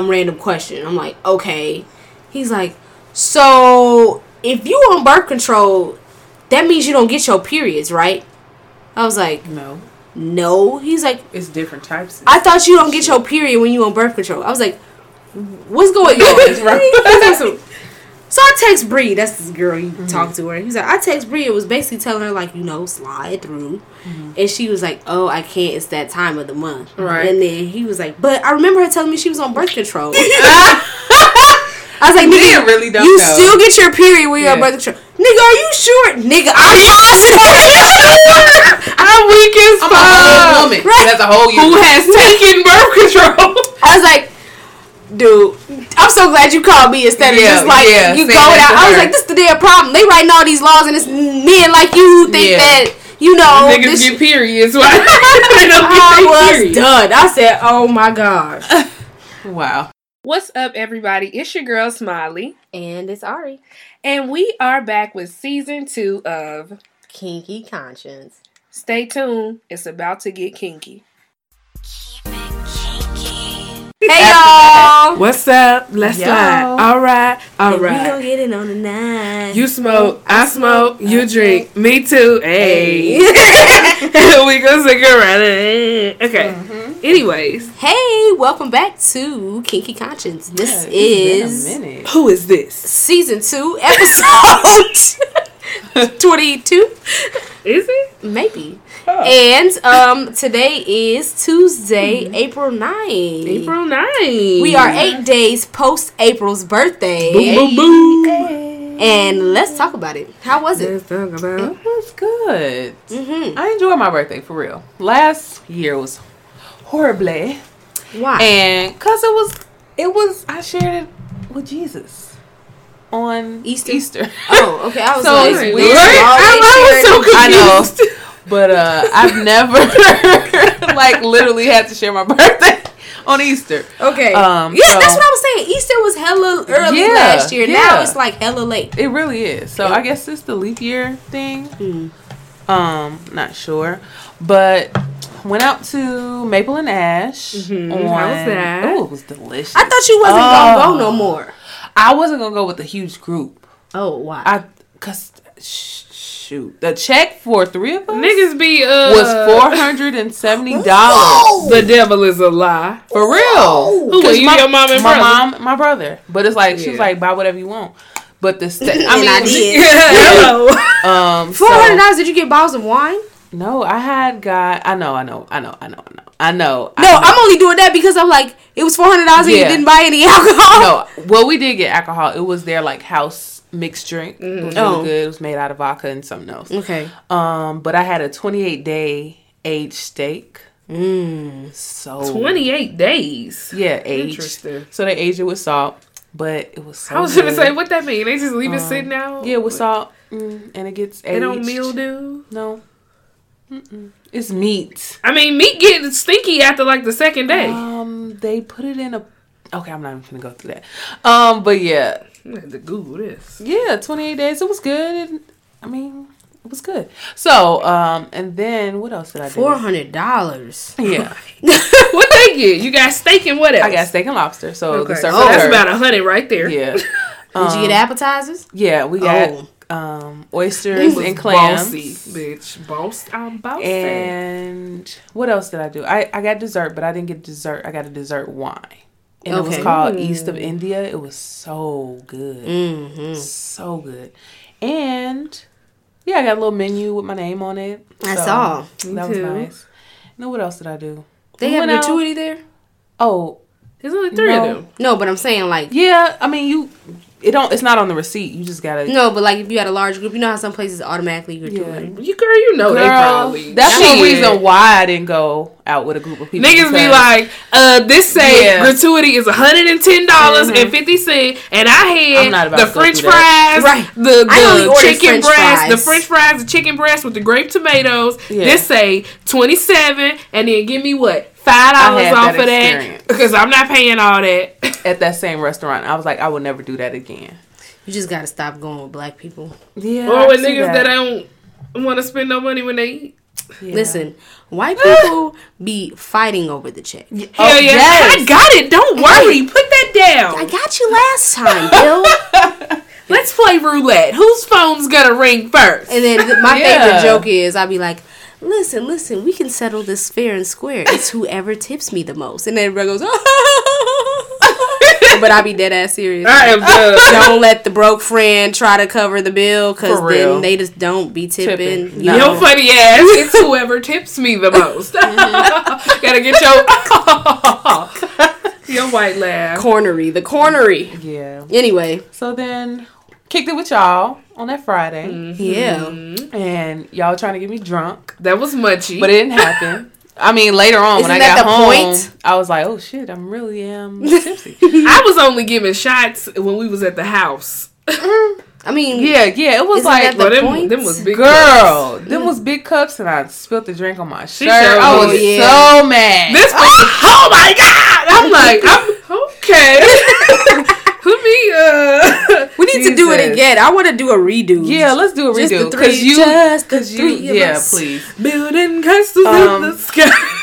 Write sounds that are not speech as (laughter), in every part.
some random question. I'm like, okay. He's like, so if you on birth control, that means you don't get your periods, right? I was like, No, no. He's like, it's different types. I thought you don't get your period when you on birth control. I was like, what's going (laughs) on? So I text Bree, that's this girl you mm-hmm. talked to her. He's like, I text Bree, it was basically telling her like, you know, slide through. Mm-hmm. And she was like, Oh, I can't, it's that time of the month. Right. And then he was like, But I remember her telling me she was on birth control. (laughs) (laughs) I was like, nigga, really don't you know. still get your period when you're on birth control. Nigga, are you sure? Nigga, (laughs) I'm positive. I'm weak as I'm a woman. Right. That's a whole Who has taken birth control? I was like, dude, I'm so glad you called me instead of Yeah, just like yeah, you say go that out. I was like, this is the damn problem. They writing all these laws and it's men like you who think Yeah. that you know. Niggas this get periods. Why? (laughs) they don't (laughs) I was their period. done. I said, oh my gosh. (laughs) Wow. What's up, everybody? It's your girl Smiley, and it's Ari. and we are back with season two of Kinky conscience. Stay tuned. It's about to get kinky. Hey y'all. What's up? Let's Yo. slide. All right. All We gonna right. get it on the night. You smoke, I smoke, you drink, me too. Hey. (laughs) We gonna sing around. Okay. Mm-hmm. Anyways, hey, welcome back to Kinky Conscience. This is a minute. who is this? season two, episode (laughs) twenty-two. Is it? Maybe. And um today is Tuesday, April 9th. April 9. We are eight days post April's birthday. Boom, boom, boom. And let's talk about it. How was it? Let's talk about. It was good. Mm-hmm. I enjoyed my birthday for real. Last year was horribly, Why? and cause it was, it was. I shared it with Jesus on Easter? Easter. oh, okay. I was (laughs) So like, weird. always I, I was so sharing- I know. (laughs) But uh, I've never (laughs) like literally had to share my birthday on Easter. Okay. Um, yeah, so- that's what I was saying. Easter was hella early Yeah, last year. Now it's like hella late. It really is. So I guess it's the leap year thing. Mm. Um, not sure, but went out to Maple and Ash. Mhm. On, How was that? Oh, it was delicious. I thought you wasn't gonna Oh. go no more. I wasn't gonna go with a huge group. Oh, why? I cause shoot, the check for three of us Niggas be uh was four hundred and seventy dollars The devil is a lie. for real. Who, 'Cause you, my, your mom and my brother? mom, my brother. But it's like she was like, buy whatever you want. But the sta- I And mean, I did. (laughs) Hello. um, Four hundred so- dollars. Did you get bottles of wine? No, I had got. I know, I know, I know, I know, I know, I know. No, I'm only doing that because I'm like, it was four hundred dollars and you didn't buy any (laughs) alcohol. no. Well, we did get alcohol. It was their like house mixed drink. It was really Oh. good. It was made out of vodka and something else. Okay. Um, but I had a 28 day aged steak. Mm. So 28 days. Yeah, aged. Interesting. So they aged it with salt, but it was so. I was gonna say, what that mean? They just leave it sitting out? Yeah, with salt, mm, and it gets aged. They don't mildew. No. Mm-mm. It's meat. I mean, meat gets stinky after like the second day. Um, they put it in a. Okay, I'm not even gonna go through that. Um, but yeah, I had to Google this. yeah, 28 days. It was good. And, I mean, it was good. So, um, and then what else did I do? Four hundred dollars. Yeah, what they get? You got steak and what else? I got steak and lobster. So Okay. the server. Oh, that's about a hundred right there. Yeah. (laughs) Did you get appetizers? Yeah, we got Oh. um oysters and clams. bossy, bitch. Boss, I'm bossy. And what else did I do? I, I got dessert, but I didn't get dessert. I got a dessert wine. And it was called East of India. It was so good. Mm-hmm. So good. And yeah, I got a little menu with my name on it. I So, saw. Me That was too. nice. No, what else did I do? They We have went out- gratuity there. Oh, There's only three No. of them. No, but I'm saying like yeah. I mean, you. It don't. It's not on the receipt. You just gotta. no, but like if you had a large group, you know how some places automatically gratuity. You girl, you know they probably. that's Shit. one reason why I didn't go out with a group of people. Niggas be like, uh, this say Yeah. gratuity is hundred and ten dollars and fifty cent, and I I'm not had the French fries, Right. the the chicken French breast, the. French fries, the chicken breast with the grape tomatoes. Yeah. This say twenty seven, and then give me what five dollars off that of that because I'm not paying all that. at that same restaurant. I was like, I would never do that again. You just gotta stop going with black people. Yeah. or I with niggas that. don't want to spend no money when they eat. Yeah. Listen, white ah! people be fighting over the check. Hell Oh, yeah, yes. I got it. Don't worry. Put that down. I got you last time, Bill. (laughs) Let's play roulette. Whose phone's gonna ring first? and then my Yeah. favorite joke is I'll be like, listen, listen, we can settle this fair and square. It's (laughs) whoever tips me the most. And then everybody goes, oh. (laughs) but I be dead ass serious. I am done. (laughs) Don't let the broke friend try to cover the bill because then they just don't be tipping. Tipping. You No. Your funny ass. It's whoever tips me the most. Mm-hmm. Gotta get your your white laugh. Cornery, the cornery. Yeah. Anyway, So then kicked it with y'all on that Friday. Mm-hmm. yeah. And y'all trying to get me drunk. That was munchy. But it didn't happen. (laughs) I mean, later on when I Isn't that got the home, point? I was like, "Oh shit, I'm really am um, (laughs) tipsy." I was only giving shots when we was at the house. Mm-hmm. I mean, yeah, yeah, it was like, that the them, them was big girl, them was big cups, and I spilled the drink on my shirt. sure I was was. Yeah. so mad. This was, (laughs) oh my god! I'm like, I'm okay. Put me, uh, (laughs) we need to do it again. I want to do a redo. yeah, let's do a Just the redo three- you, just the you, three of yeah, us. please. building castles Um, in the sky. (laughs)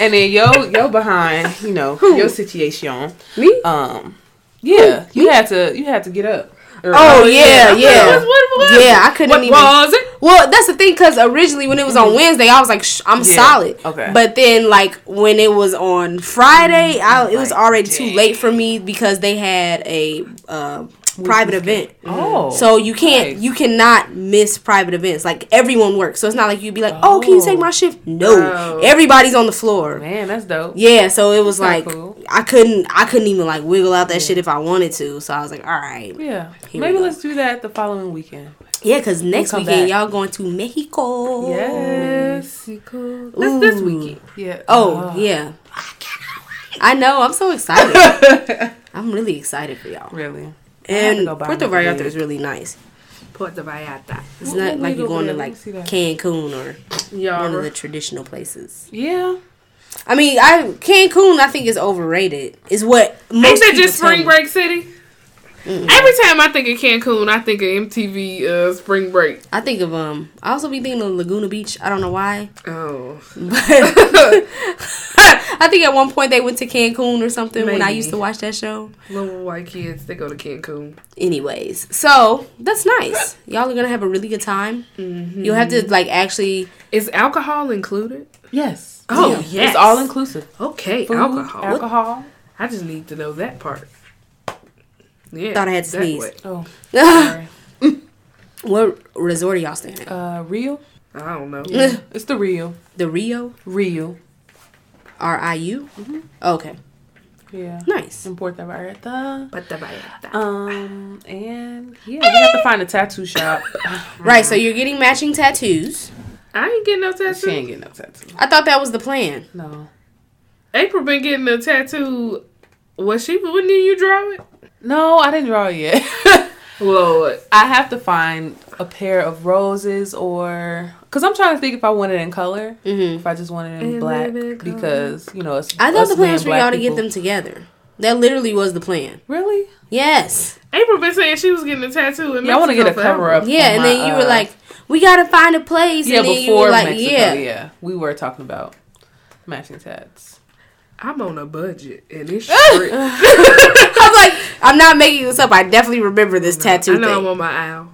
And then yo, yo behind, you know, your situation. Me? Um, yeah, you had to, you had to get up. Oh, yeah, yeah. What, (laughs) what, what, Yeah, I couldn't what even- was it? Well, that's the thing because originally when it was on Wednesday, I was like, I'm Yeah, solid. okay. But then like when it was on Friday, I, it was Like, already too late for me because they had a uh, private event. Oh, mm-hmm. So you can't, nice. you cannot miss private events. Like everyone works, so it's not like you'd be like, "Oh, can you take Oh. my shift?" No, Oh. everybody's on the floor. man, that's dope. Yeah, so it was like cool. I couldn't, I couldn't even like wiggle out that shit if I wanted to. So I was like, "All right, Yeah, maybe let's do that the following weekend. yeah," because next come weekend back. y'all going to Mexico. Yes. That's this Ooh. weekend. Yeah. Oh, uh-huh. yeah. I know. I'm so excited. (laughs) I'm really excited for y'all. really. I have to And Puerto Vallarta is really nice. Puerto Vallarta. It's not like you're going to like me see that. Cancun or one of the traditional places. Yeah. I mean, I Cancun I think is overrated. Is what most Ain't that just Spring. Break City? Every time I think of Cancun, I think of MTV uh, Spring Break. I think of um. I also be thinking of Laguna Beach. I don't know why, Oh. but (laughs) I think at one point they went to Cancun or something when I used to watch that show. Little white kids, they go to Cancun. Anyways, so that's nice. Y'all are gonna have a really good time. Mm-hmm. You'll have to like actually. Is alcohol included? Yes. Oh, Yeah. yes. It's all inclusive. Okay, Food, alcohol. Alcohol. I just need to know that part. Yeah. Thought I had to that sneeze. Oh, (laughs) sorry. what resort are y'all staying at? uh, Rio. I don't know. (laughs) It's the Rio. The Rio Rio. R I U. Mm-hmm. Okay, Yeah. nice. In Puerto Vallarta. Puerto Vallarta. Um, and yeah, we have to find a tattoo shop. (laughs) Right, so you're getting matching tattoos. I ain't getting no tattoo. She ain't getting no tattoo. I thought that was the plan. No. April been getting a tattoo. Was she? When did you draw it? No, I didn't draw it yet. (laughs) Lord. I have to find a pair of roses or because I'm trying to think if I want it in color, hmm if I just want it in In black because you know it's. I thought us the plan being was for y'all to get them together. That literally was the plan. Really? Yes. April been saying she was getting a tattoo. In Yeah, I want to get a Mexico cover up. Yeah, and my, then you were uh, like, "We gotta find a place." yeah, and then you before were like, Mexico. "Yeah." Yeah. we were talking about matching tats. I'm on a budget and it's (laughs) strict. I'm like, I'm not making this up. I definitely remember this tattoo I know I'm thing. on my owl.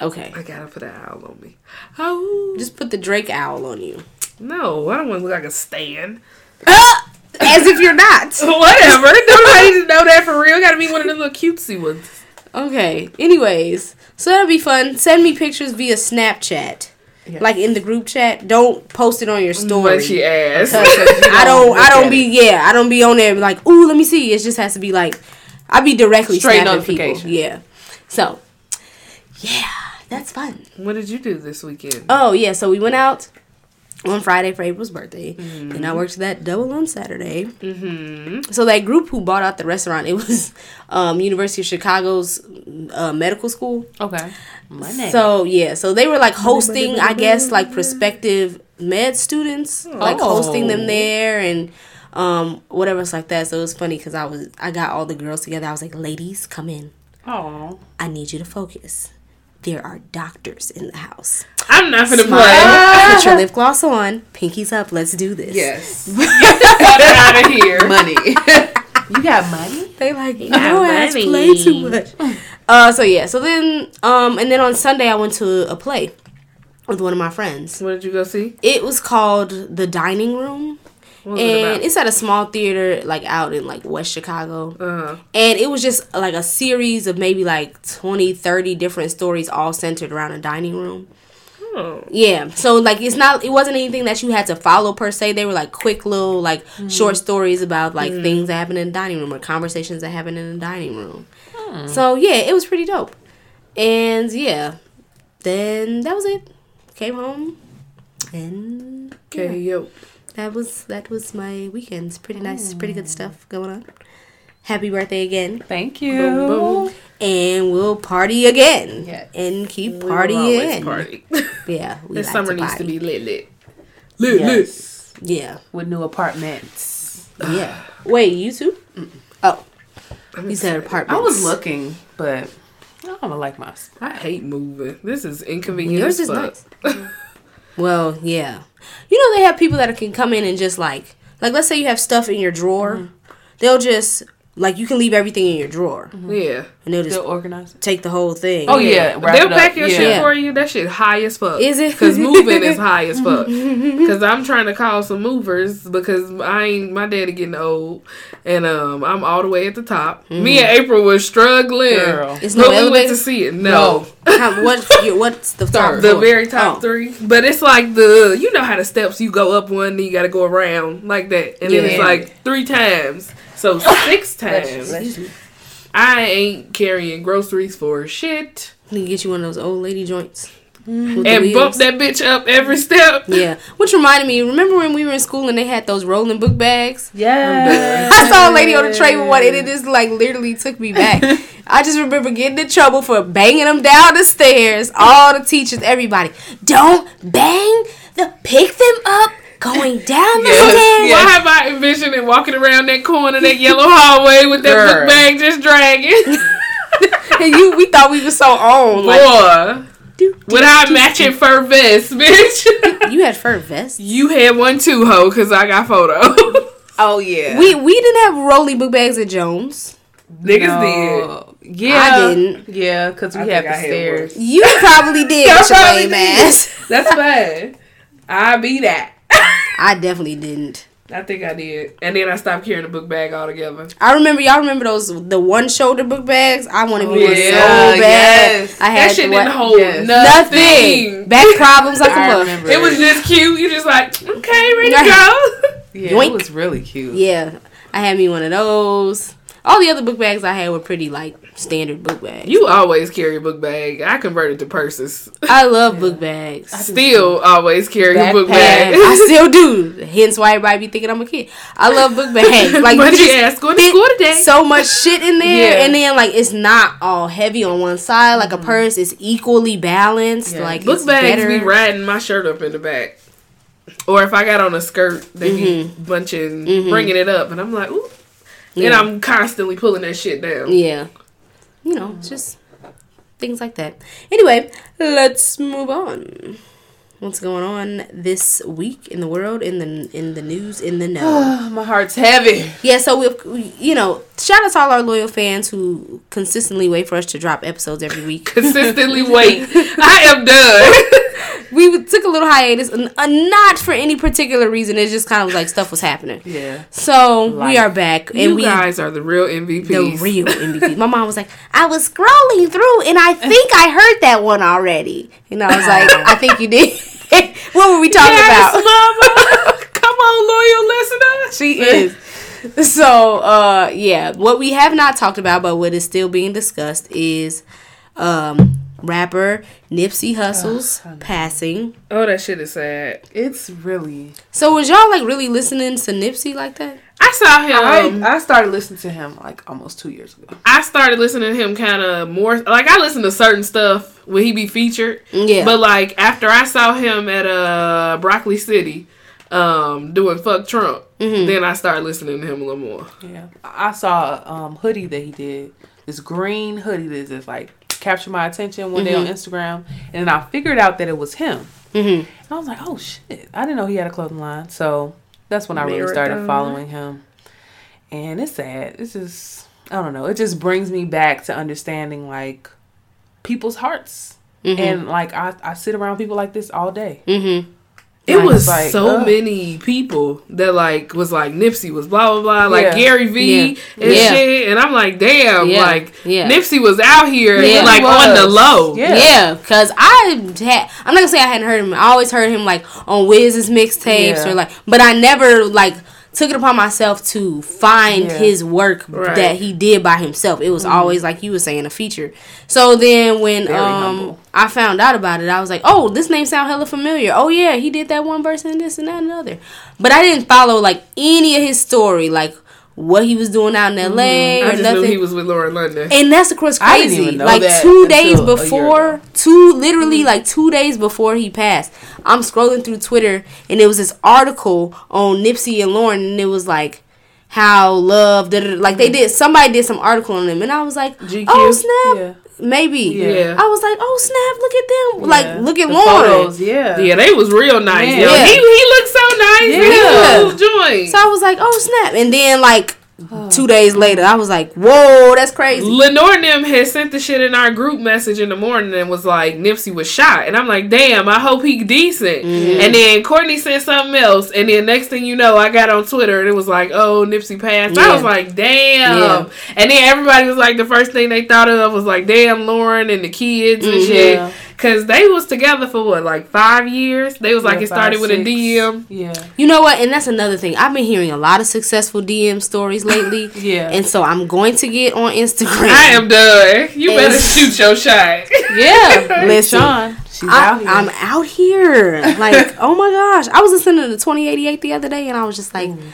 Okay, I gotta put an owl on me. Oh just put the Drake owl on you, no, I don't want to look like a stan. Ah! as if you're not. (laughs) Whatever. Nobody need to know that for real. Gotta be one of the little cutesy ones. Okay. Anyways, so that'll be fun. Send me pictures via Snapchat, Yes. like in the group chat. Don't post it on your story. But she asked. 'Cause (laughs) I don't. I don't be. Yeah, I don't be on there like, ooh, let me see. It just has to be like, I be directly Straight snapping people. Yeah. So, yeah, that's fun. what did you do this weekend? Oh yeah, so we went out on Friday for April's birthday, and I worked that double on Saturday. Mm-hmm. So that group who bought out the restaurant, it was um, University of Chicago's uh, medical school. Okay. Money. So yeah, so they were like hosting, I guess, like (laughs) prospective med students, like Oh. hosting them there and um whatever it's like that. So it was funny because I was I got all the girls together. I was like, ladies, come in. oh, I need you to focus. There are doctors in the house. I'm not gonna Smile, play. Put your lip gloss on. Pinkies up. Let's do this. Yes. (laughs) Get the out of here. money. (laughs) You got money? They like got no ass money. play too much. Uh, so yeah, so then um, and then on Sunday I went to a play with one of my friends. What did you go see? It was called The Dining Room, What was and it it's at a small theater like out in like West Chicago. Uh, And it was just like a series of maybe like 20, 30 different stories all centered around a dining room. oh. Yeah. So like it's not it wasn't anything that you had to follow per se. They were like quick little like short stories about like things that happen in the dining room or conversations that happen in the dining room. So yeah, it was pretty dope. And yeah. Then that was it. Came home and Okay, yo. That was that was my weekends. Pretty nice, pretty good stuff going on. Happy birthday again. Thank you. Boom, boom. And we'll party again. Yes. And keep We partying. Party. (laughs) Yeah. We this like summer to needs to be lit, lit. Lit, Yes. Yeah. With new apartments. Yeah. Wait, you too? Oh. lit. You said apartments. I was looking, but I don't like my. I hate moving. This is inconvenient. Yours is nice. (laughs) Well, yeah. You know they have people that can come in and just like like let's say you have stuff in your drawer. Mm-hmm. They'll just like you can leave everything in your drawer Yeah. and they'll just organize, organized. take the whole thing. Oh, yeah. wrap They'll it up. pack your Yeah. shit for you. That shit high as fuck. Is it? Because moving is high as fuck. (laughs) Because I'm trying to call some movers because I ain't my daddy getting old, and um I'm all the way at the top. Me and April was struggling. Girl. It's no we went elevator? to see it. No. How, (laughs) what's what's the top The floor? very top Oh. three, but it's like the you know how the steps you go up one, then you got to go around like that, and then it's like three times, so (laughs) six times. I ain't carrying groceries for shit. You can get you one of those old lady joints. with the and bump that bitch up every step. Yeah, which reminded me. Remember when we were in school and they had those rolling book bags? (laughs) Yeah. I saw a lady on the tray with one, and it just like literally took me back. (laughs) I just remember getting in trouble for banging them down the stairs. All the teachers, everybody, don't bang the pick them up going down the Yes, stairs. Why have I envisioned it walking around that corner, that yellow hallway with that Girl. book bag just dragging? (laughs) And you, we thought we were so on. Like, Boy, do, with our matching fur vest, bitch. (laughs) you had fur vests. you had one too, ho, because I got photo. (laughs) Oh yeah. We we didn't have rolling book bags at Jones. Niggas did. Yeah. I didn't. Yeah, because we I have the I had stairs. You probably did. I with your probably lame did. ass. That's fine. I be that. I definitely didn't. I think I did. And then I stopped carrying the book bag altogether. I remember y'all remember those the one shoulder book bags. I wanted me Oh, one yeah, so bad. yes. I had That shit the one- didn't hold Yes. nothing. nothing. Back problems like a I mother. remember. It was just cute. You just like, okay, ready to go. (laughs) Yeah, Yoink. it was really cute. Yeah, I had me one of those. All the other book bags I had were pretty like standard book bag. You always carry a book bag. I converted to purses. I love (laughs) book bags. I Still always carry a book bag. I (laughs) still do. Hence why everybody be thinking I'm a kid. I love book bags. (laughs) Like but you asked going to school today. so much shit in there, Yeah. and then like it's not all heavy on one side. Like a purse is equally balanced. Yeah. Like book bags better. be riding my shirt up in the back. Or if I got on a skirt, they Mm-hmm. be bunching, bringing it up, and I'm like, ooh. And I'm constantly pulling that shit down. Yeah. You know, just things like that. Anyway, let's move on. What's going on this week in the world, in the in the news, in the know? (sighs) My heart's heavy. yeah, so we've we- you know, shout out to all our loyal fans who consistently wait for us to drop episodes every week. (laughs) Consistently (laughs) wait. I am done. (laughs) we took a little hiatus, uh, not for any particular reason. It's just kind of like stuff was happening. Yeah. So we are back, and you we guys are the real MVPs. the real MVP. My mom was like, I was scrolling through and I think I heard that one already. And I was like, I think you did. what were we talking Yes, about? mama. Come on, loyal listener. She is. (laughs) So, uh, yeah, what we have not talked about, but what is still being discussed is um, rapper Nipsey Hussle's passing. Oh, that shit is sad. It's really. So, was y'all like really listening to Nipsey like that? I saw him. I, I started listening to him like almost two years ago. I started listening to him kind of more. Like I listen to certain stuff when he be featured. Yeah. But like after I saw him at uh Broccoli City, um, doing fuck Trump, Mm-hmm. then I started listening to him a little more. Yeah. I saw a um, hoodie that he did. This green hoodie that just like captured my attention one day on Instagram. And then I figured out that it was him. Mm-hmm. And I was like, oh shit. I didn't know he had a clothing line. So that's when I really started following him. and it's sad. It's just I don't know. It just brings me back to understanding like people's hearts, Mm-hmm. and like I I sit around people like this all day. It Like, was like, so many people that like was like Nipsey was blah blah blah like Yeah. Gary V Yeah. and Yeah. shit and I'm like damn like. Nipsey was out here like on the low Yeah. Yeah, because I had, I'm not gonna say I hadn't heard him. I always heard him like on Wiz's mixtapes or like, but I never like took it upon myself to find Yeah. his work Right. that he did by himself. It was always like you were saying a feature. So then when Very um humble. I found out about it, I was like, oh, this name sound hella familiar. Oh yeah, he did that one verse and this and that and the other. But I didn't follow like any of his story, like what he was doing out in L.A. Mm-hmm. I or just nothing. knew he was with Lauren London And that's of course I didn't crazy. even know like that two days a before, two literally like two days before he passed, I'm scrolling through Twitter and it was this article on Nipsey and Lauren, and it was like how love, da, da, da. like they did. Somebody did some article on them, and I was like, GQ? oh snap, Yeah. Maybe. Yeah. I was like, oh snap, look at them, Yeah. like look at The Lauren. photos, yeah. yeah they was real nice Yeah. yo. He he looked so nice Yeah. yeah. he was joint So I was like, oh snap, and then like two days later, I was like, whoa, that's crazy. Lenore and them had sent the shit in our group message in the morning and was like Nipsey was shot and I'm like damn I hope he decent Mm-hmm. and then Courtney sent something else and then next thing you know I got on Twitter and it was like oh Nipsey passed I was like damn Yeah. and then everybody was like the first thing they thought of was like damn Lauren and the kids and Mhm. shit Yeah. cause they was together for what like five years they was like Yeah, it started five, with a. DM Yeah. You know what? And that's another thing. I've been hearing a lot of successful DM stories (laughs) lately. Yeah. And so I'm going to get on Instagram. I am done you better shoot your shot (laughs) Yeah. (laughs) Listen, Sean, she's I, out here. I'm out here. Like, oh my gosh. I was listening to the 2088 the other day and I was just like, That's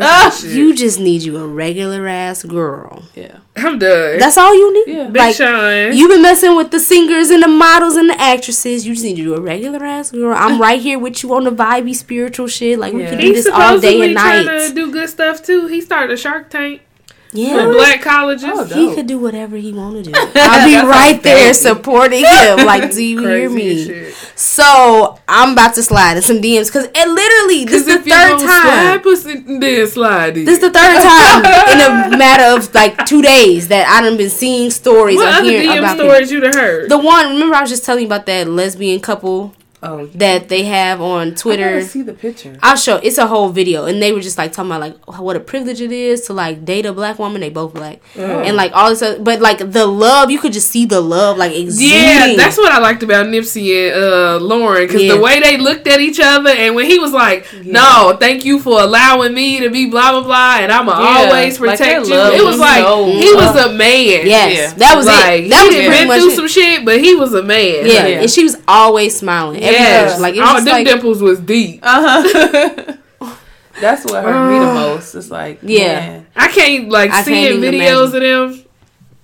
Ah, shit. you just need you a regular ass girl. yeah. I'm done That's all you need. Yeah. Big Like, Sean You've been messing with the singers and the models and the actresses. You just need to do a regular ass girl. I'm (laughs) right here with you on the vibey spiritual shit. Like we can do He's this all day and trying night. to do good stuff too. He started a Shark Tank for Yeah. black colleges. Oh, He could do whatever he want to do. (laughs) I'll be right there dope. supporting him. Like, do you (laughs) hear me? shit. So I'm about to slide in some DMs because it literally this is the third gonna time. slide pussy, then slide it. This is the third (laughs) time in a matter of like two days that I done been seeing stories what or other hearing DM about stories you done heard? The one, remember I was just telling you about that lesbian couple Oh, that they have on I Twitter. see the picture. I'll show. It's a whole video, and they were just like talking about like what a privilege it is to like date a black woman. They both black, and like all this, other, but like the love, you could just see the love like exuding. yeah, that's what I liked about Nipsey and uh, Lauren because Yeah. the way they looked at each other, and when he was like, "No, thank you for allowing me to be blah blah blah," and I'ma Yeah, always protect their you. It was was like so- he was a man. Yes, Yeah. that was like it. That he was done pretty been much through it. some shit, but he was a man. Yeah, Yeah. and she was always smiling. Yes. like it was them like, dimples was deep. Uh huh. (laughs) That's what hurt me the most. It's like, Yeah. man. I can't like I seeing can't videos of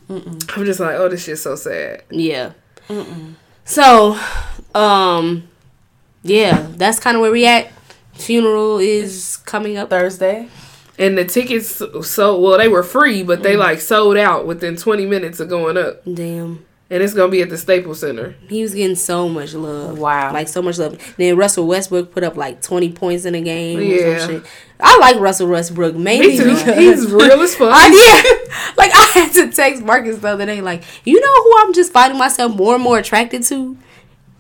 them. I'm just like, oh, this shit's so sad. yeah. So, um, yeah, that's kind of where we at. Funeral is coming up. Thursday. And the tickets so well they were free, but Mm. they like sold out within 20 minutes of going up, Damn, and it's gonna be at the Staples Center. he was getting so much love. Wow. like so much love. Then Russell Westbrook put up like twenty points in a game. Yeah, Yeah. some shit. I like Russell Westbrook mainly Me too. because He's real as (laughs) fuck. I did. (laughs) Like I had to text Marcus the other day, like, you know who I'm just finding myself more and more attracted to?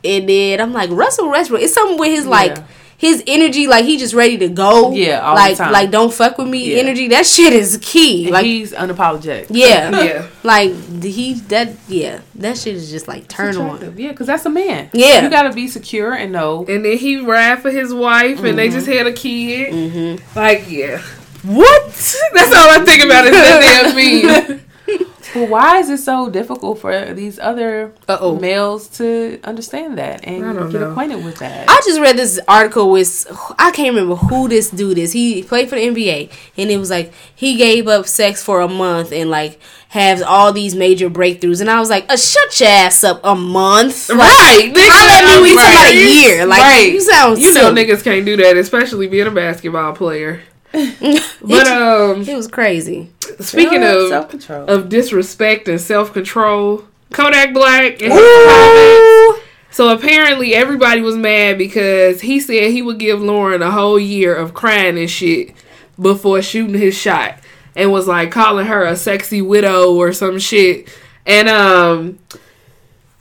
And then I'm like, Russell Westbrook. It's something with his like Yeah. His energy, like he just ready to go. Yeah, all the like time. like don't fuck with me Yeah. energy. That shit is key. And like he's unapologetic. yeah. (laughs) yeah, Like he that yeah, that shit is just like turn on. Yeah, because that's a man. Yeah. You gotta be secure and know. and then he ride for his wife, and Mm-hmm. they just had a kid. Like, yeah, what? (laughs) That's all I think about is that damn meme. But why is it so difficult for these other Uh-oh. males to understand that and get know. acquainted with that? I just read this article with I can't remember who this dude is. He played for the NBA and it was like he gave up sex for a month and like has all these major breakthroughs and I was like, uh, shut your ass up a month. Like, right? I let me we talking about a year. Like Right. you sound You know silly. niggas can't do that, especially being a basketball player. (laughs) But it, um, it was crazy. (laughs) speaking of of disrespect and self control, Kodak Black and comments. So apparently everybody was mad because he said he would give Lauren a whole year of crying and shit before shooting his shot. and was like calling her a sexy widow or some shit. And um,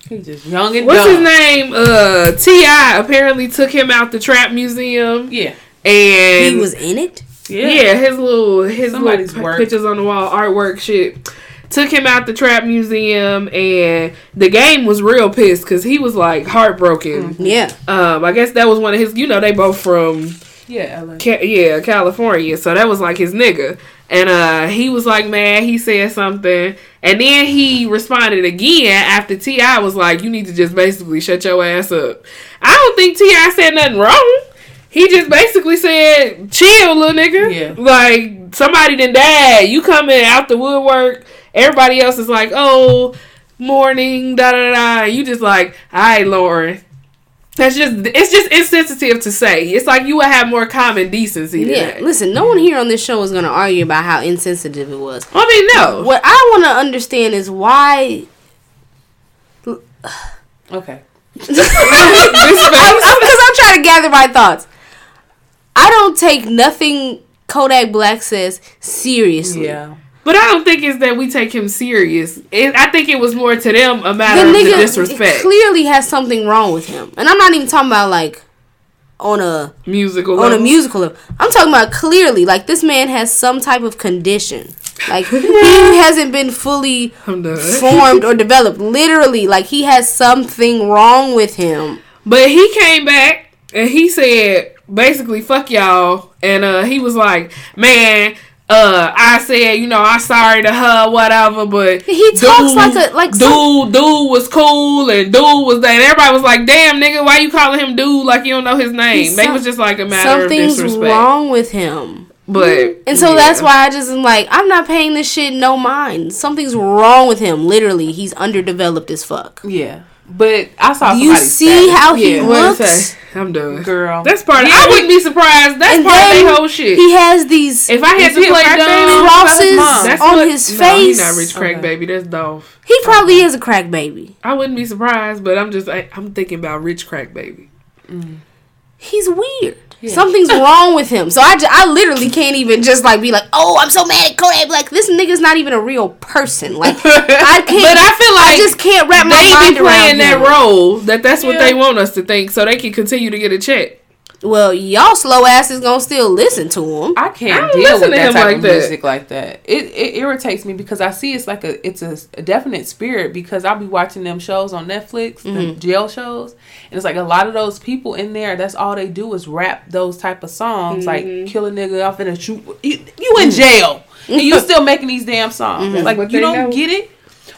He's just young and what's dumb. his name? Uh, T.I. apparently took him out the trap museum, Yeah. and He was in it. Yeah. yeah, his little his Somebody's little work. pictures on the wall, artwork shit. Took him out the trap museum, and the game was real pissed because he was like heartbroken. Yeah. Um, I guess that was one of his. You know, they both from Yeah. LA. Ca- yeah, California. So that was like his nigga. And uh he was like mad, he said something. And then he responded again after T.I. was like, You need to just basically shut your ass up. I don't think T.I. said nothing wrong. He just basically said, Chill, little nigga. Yeah. Like somebody done died. You coming out the woodwork. Everybody else is like, Oh, morning, da da da. You just like, all right, Lauren. That's just it's just insensitive to say. It's like you would have more common decency. Than Yeah. that. Listen, no one here on this show is going to argue about how insensitive it was. I mean, no. What I want to understand is why. Okay. (laughs) Because I'm trying to gather my thoughts. I don't take nothing Kodak Black says seriously. Yeah. but I don't think it's that we take him serious. It, I think it was more to them a The matter of the nigga disrespect. clearly has something wrong with him, and I'm not even talking about like on a musical. on a level. musical level. I'm talking about clearly like this man has some type of condition. Like (laughs) he hasn't been fully formed or developed. Literally, like he has something wrong with him. But he came back and he said basically fuck y'all and uh he was like, Man, uh I said, you know, I'm sorry to her, whatever, but He talks like a- like dude, some- dude was cool and dude was that. And everybody was like, "Damn, nigga, why you calling him dude like you don't know his name?" He's they some- was just like a matter of Something's disrespect. wrong with him. But And so yeah. that's why I just am like, I'm not paying this shit no mind. Something's wrong with him. Literally, he's underdeveloped as fuck. Yeah. But I saw You see status. how he yeah. What looks? say? I'm done. Girl. That's part. Of, Yeah, I wouldn't be surprised. That's And part of then their whole shit. He has these if I had Is to he a play crack baby? dumb, crosses That's on what- his No, face. he's not rich crack Okay. baby. That's Dolph. He probably is a crack baby. I wouldn't be surprised, but I'm just I, I'm thinking about rich crack baby. He's weird. Something's (laughs) wrong with him. So I, I literally can't even just like be like, oh, I'm so mad at Kodak Like This nigga's not even a real person. Like I can't. (laughs) But I feel like I just can't wrap my They mind be playing around that him. role that that's what Yeah. they want us to think, so they can continue to get a check. Well, y'all slow asses gonna still listen to him. I I can't don't deal listen with to that him type like of that. music like that. It it irritates me because I see it's like a it's a, a definite spirit because I'll be watching them shows on Netflix, the Mm-hmm. jail shows, and it's like a lot of those people in there. That's all they do is rap those type of songs, Mm-hmm. like "Kill a nigga off in a shoot." You, you in jail and you (laughs) still making these damn songs. Mm-hmm. Like you don't know. get it.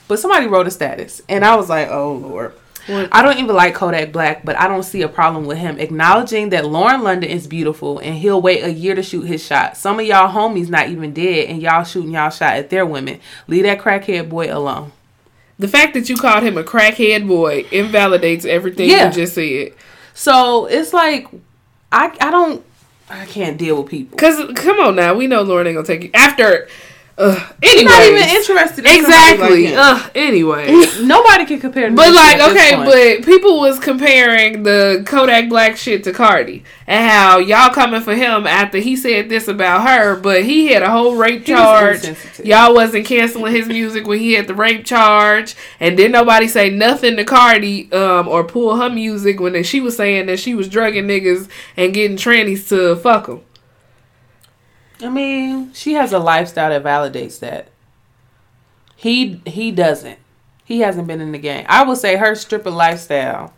But somebody wrote a status, and I was like, "Oh lord." I don't even like Kodak Black, but I don't see a problem with him acknowledging that Lauren London is beautiful and he'll wait a year to shoot his shot. Some of y'all homies not even dead and y'all shooting y'all shot at their women. Leave that crackhead boy alone. The fact that you called him a crackhead boy invalidates everything Yeah. you just said. So it's like I I don't I can't deal with people. Cause come on now, we know Lauren ain't gonna take you after. Uh, He's anyway, not even interested. In exactly. Exactly. uh, anyway. Nobody can compare. But like, shit at this okay, but people was comparing the Kodak Black shit to Cardi and how y'all coming for him after he said this about her, but he had a whole rape He was charge. Y'all wasn't canceling his music when he had the rape charge, and then nobody say nothing to Cardi um or pull her music when she was saying that she was drugging niggas and getting trannies to fuck them. I mean, she has a lifestyle that validates that. He he doesn't. He hasn't been in the game. I would say her stripper lifestyle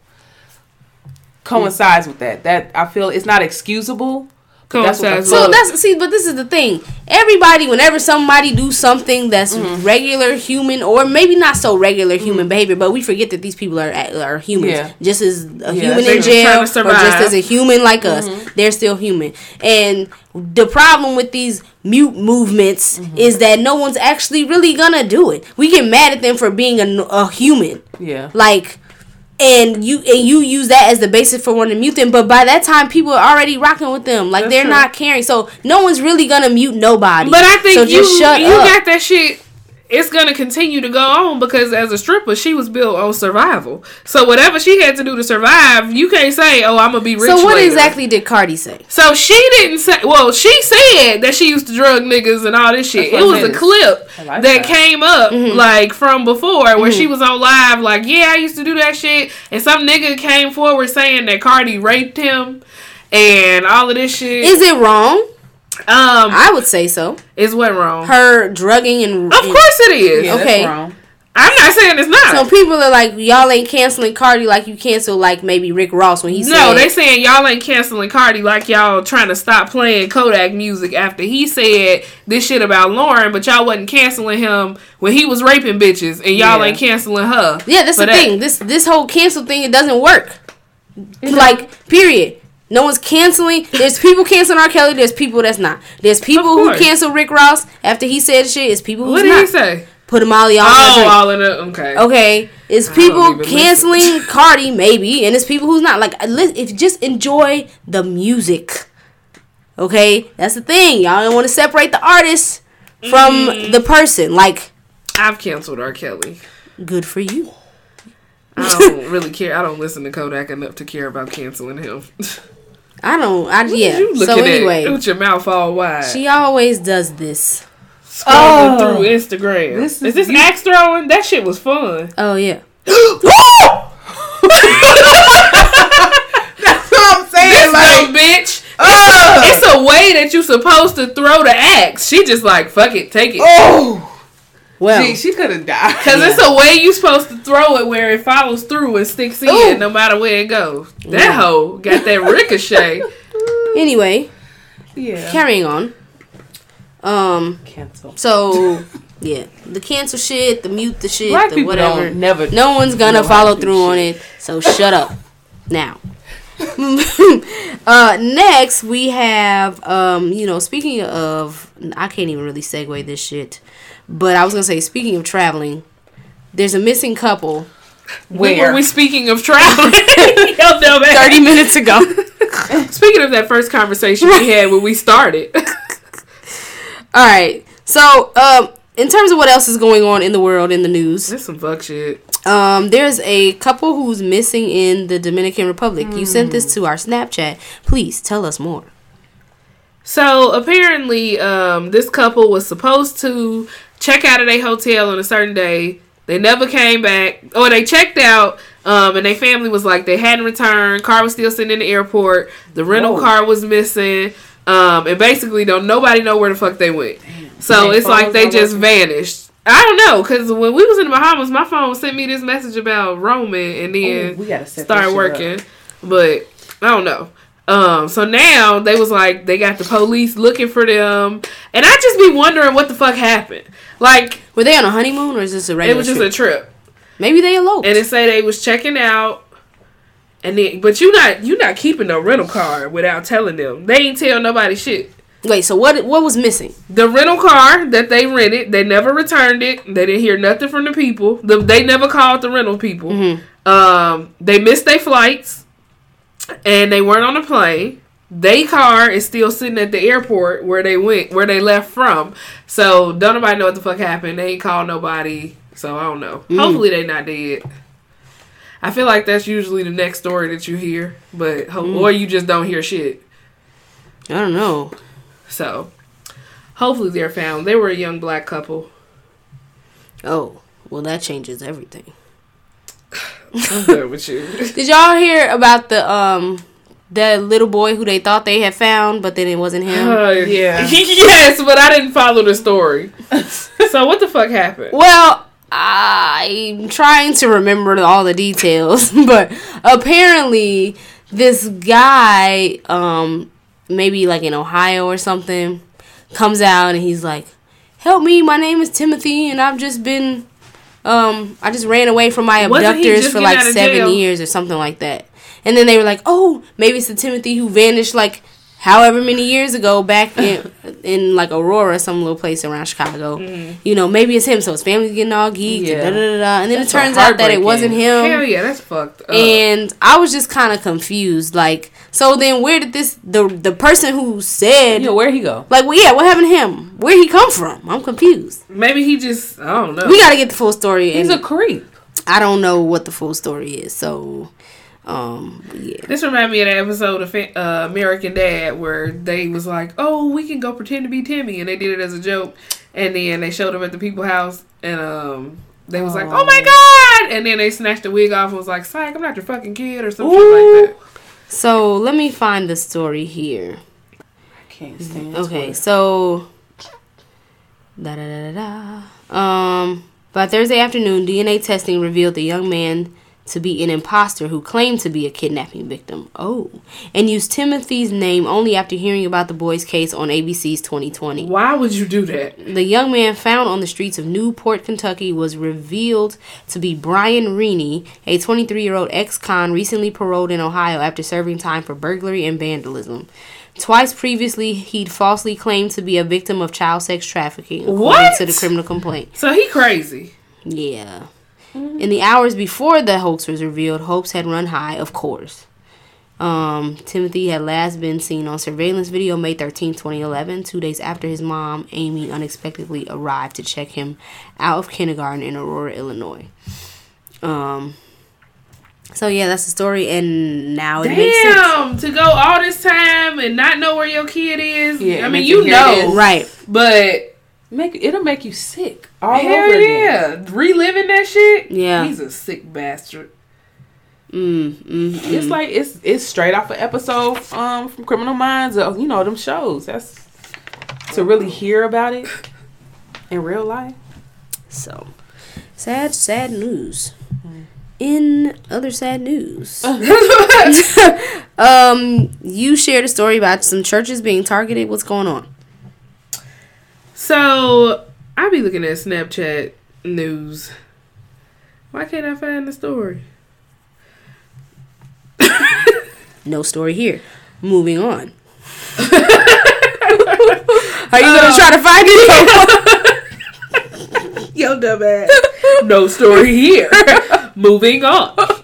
coincides with that. That I feel it's not excusable. But that's what the Coincides So with- that's see, but this is the thing. Everybody, whenever somebody do something that's Mm-hmm. regular human, or maybe not so regular human behavior, but we forget that these people are are humans, Yeah. just as a Yeah, human in jail, or. Mm-hmm. just as a human like us. They're still human, and the problem with these mute movements Mm-hmm. is that no one's actually really gonna do it. We get mad at them for being a, a human Yeah. like and you and you use that as the basis for wanting to mute them. But by that time people are already rocking with them. Like That's they're true. not caring. So no one's really gonna mute nobody. But I think so you you up. got that shit it's gonna continue to go on because as a stripper, she was built on survival. So whatever she had to do to survive, you can't say, "Oh, I'm gonna be rich." So what later. exactly did Cardi say? So she didn't say. Well, she said that she used to drug niggas and all this shit. It was it a clip like that that. came up Mm-hmm. like from before where she was on live, like, yeah, I used to do that shit, and some nigga came forward saying that Cardi raped him and all of this shit. Is it wrong? Um, I would say so. is what wrong? Her drugging and of course it is. Yeah, Okay. wrong. I'm not saying it's not. So people are like, y'all ain't canceling Cardi like you cancel like maybe Rick Ross when he said. No, they saying y'all ain't canceling Cardi like y'all trying to stop playing Kodak music after he said this shit about Lauren, but y'all wasn't canceling him when he was raping bitches, and y'all Yeah. ain't canceling her. Yeah, that's for the that. thing. This this whole cancel thing it doesn't work. Like period. No one's canceling. There's people canceling R. Kelly. There's people that's not. There's people who cancel Rick Ross after he said shit. It's people who's What did not. he say? Put him all y'all. Oh, all in the okay. Okay, it's people canceling (laughs) Cardi maybe, and it's people who's not. Like, li- if just enjoy the music. Okay, that's the thing. Y'all don't want to separate the artist from Mm. the person. Like, I've canceled R. Kelly. good for you. I don't really care. I don't listen to Kodak enough to care about canceling him. (laughs) I don't. I yeah. you looking So at anyway, with your mouth all wide, she always does this. scrolling Oh. through Instagram. This is is this you- axe throwing? That shit was fun. (laughs) Oh yeah. (laughs) That's what I'm saying. This like, dumb bitch. oh, It's a way that you're supposed to throw the axe. She just like fuck it, take it. oh, Well, Gee, she could have died. (laughs) Cause it's a way you supposed to throw it where it follows through and sticks in Ooh. no matter where it goes. That hoe got that ricochet. (laughs) anyway, yeah. carrying on. Um. Cancel. So (laughs) yeah, the cancel shit, the mute the shit, Black the whatever. don't never. No one's gonna follow to do through on shit. it. So shut up now. uh, next we have um, you know, speaking of I can't even really segue this shit. But I was gonna say, speaking of traveling, there's a missing couple Where were we speaking of traveling? (laughs) Y'all know that. 30 minutes ago. (laughs) Speaking of that first conversation we had when we started. (laughs) All right. So, um, in terms of what else is going on in the world in the news, there's some fuck shit. um, there's a couple who's missing in the Dominican Republic. You sent this to our Snapchat. Please tell us more. So apparently, um, this couple was supposed to check out of their hotel on a certain day. They never came back. Or they checked out, um, and their family was like they hadn't returned. Car was still sitting in the airport. The rental Whoa. car was missing. Um, and basically, don't nobody know where the fuck they went. So They it's like they just working? vanished. I don't know, cause when we was in the Bahamas, my phone sent me this message about Roman, and then Ooh, we gotta start working. But I don't know. Um, so now they was like they got the police looking for them, and I just be wondering what the fuck happened. Like Were they on a honeymoon or is this a it was just trip? a trip, Maybe they eloped. and they say they was checking out, and then but you not you not keeping no rental car without telling them. They ain't tell nobody shit. Wait, so what? What was missing? The rental car that they rented, they never returned it. They didn't hear nothing from the people. The, they never called the rental people. Mm-hmm. Um, they missed their flights, and they weren't on a plane. They car is still sitting at the airport where they went, where they left from. So don't nobody know what the fuck happened. They ain't called nobody. So I don't know. Mm. Hopefully they not dead. I feel like that's usually the next story that you hear, but Mm. or you just don't hear shit. I don't know. So hopefully they're found. They were a young black couple. Oh, well, that changes everything. I'm good with you. (laughs) Did y'all hear about the um that little boy who they thought they had found, but then it wasn't him? Uh, (laughs) Yeah. (laughs) yes, but I didn't follow the story. so what the fuck happened? Well, I'm trying to remember all the details, but apparently this guy, um, maybe like in Ohio or something, comes out and he's like, "Help me! My name is Timothy, and I've just been, um, I just ran away from my abductors for like seven jail? years or something like that." And then they were like, "Oh, maybe it's the Timothy who vanished like however many years ago back in (laughs) in like Aurora, some little place around Chicago. Mm-hmm. You know, maybe it's him, so his family's getting all geeked Yeah. and da da da da. And then That's it turns out that it wasn't him. Hell yeah, that's fucked up. And I was just kind of confused. Like, so then where did this the the person who said Yeah, where'd he go? like, well, yeah, what happened to him? Where he come from? I'm confused. Maybe he just I don't know. We got to get the full story, He's a creep. I don't know what the full story is. So, um, yeah. This reminded me of that episode of uh, American Dad where they was like, "Oh, we can go pretend to be Timmy," and they did it as a joke, and then they showed him at the people house, and um, they was like, "Oh my god!" and then they snatched the wig off and was like, "Psych, I'm not your fucking kid" or something like that. So let me find the story here. I can't stand Okay, Twitter. so da da da da da. Um, by Thursday afternoon, DNA testing revealed the young man to be an imposter who claimed to be a kidnapping victim. Oh, and used Timothy's name only after hearing about the boy's case on ABC's 2020. Why would you do that? The young man found on the streets of Newport, Kentucky, was revealed to be Brian Rini, a 23 year old ex con recently paroled in Ohio after serving time for burglary and vandalism. Twice previously, he'd falsely claimed to be a victim of child sex trafficking, according What? to the criminal complaint. So he crazy. Yeah. In the hours before the hoax was revealed, hopes had run high, of course. Um, Timothy had last been seen on surveillance video May 13, 2011, two days after his mom, Amy, unexpectedly arrived to check him out of kindergarten in Aurora, Illinois. Um, so, yeah, that's the story, and now it makes sense. Damn, to go all this time and not know where your kid is. Yeah, I mean, you know. Right. but Make it'll make you sick all hell over again. yeah, reliving that shit. Yeah. he's a sick bastard. Mm, mm, mm. It's like it's it's straight off an episode um from Criminal Minds of you know them shows. That's to really hear about it in real life. So, sad, sad news. In other sad news, (laughs) (laughs) um, you shared a story about some churches being targeted. What's going on? So I be looking at Snapchat news. Why can't I find the story? (laughs) No story here. Moving on. (laughs) Are you gonna try to find it? (laughs) Yo, dumbass. no story here. Moving on.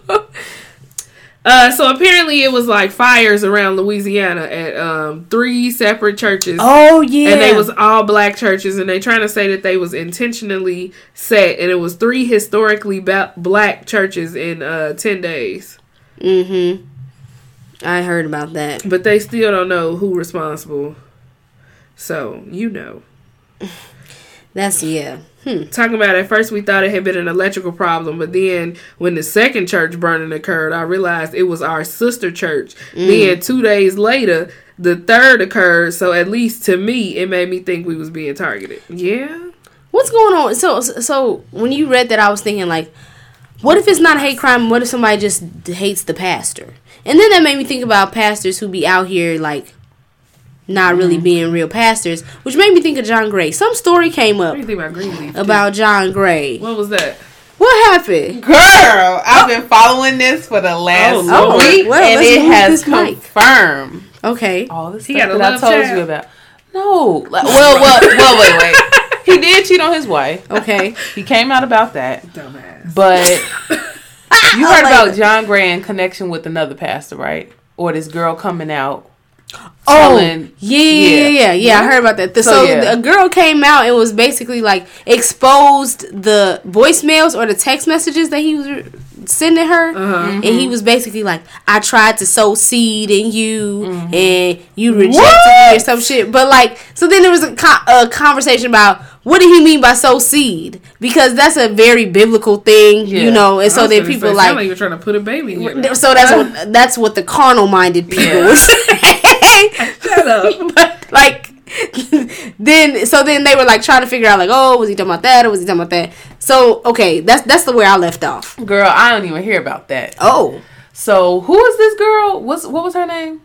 Uh, so apparently it was like fires around Louisiana at um three separate churches. oh yeah, And they was all black churches, and they trying to say that they was intentionally set, and it was three historically ba- black churches in uh ten days. Mm-hmm. I heard about that. But they still don't know who responsible. So you know, That's yeah. Hmm. talking about at first we thought it had been an electrical problem, but then when the second church burning occurred, I realized it was our sister church. Then two days later, the third occurred. So at least to me, it made me think we was being targeted. Yeah. What's going on? So so when you read that, I was thinking like, what if it's not a hate crime? What if somebody just hates the pastor? And then that made me think about pastors who be out here like not really mm-hmm. being real pastors, which made me think of John Gray. Some story came What up do you think about Greenleaf? about John Gray. what was that? What happened? Girl, I've oh. been following this for the last Oh, Lord. week, Well, and it has this mic. confirmed Okay. all the He stuff got a that I told child. you about. No, like, well, well, well, wait, wait. (laughs) He did cheat on his wife. Okay. He came out about that, Dumbass. but (laughs) you heard about. John Gray in connection with another pastor, right? Or this girl coming out. Oh, telling- yeah, yeah, yeah, yeah, yeah. I heard about that. The, so So, yeah. a girl came out and was basically like exposed the voicemails or the text messages that he was re- sending her, Uh-huh. and he was basically like, "I tried to sow seed in you, Mm-hmm. and you rejected me or some shit." But like, so then there was a, co- a conversation about what did he mean by sow seed because that's a very biblical thing, you know. And so then people say, like like you're trying to put a baby so that's (laughs) what that's what the carnal minded people Yeah. Say. (laughs) Shut up. (laughs) But, like then so then they were like trying to figure out like oh was he talking about that or was he talking about that so okay that's that's the where I left off Girl, I don't even hear about that. oh So who is this girl? What's what was her name?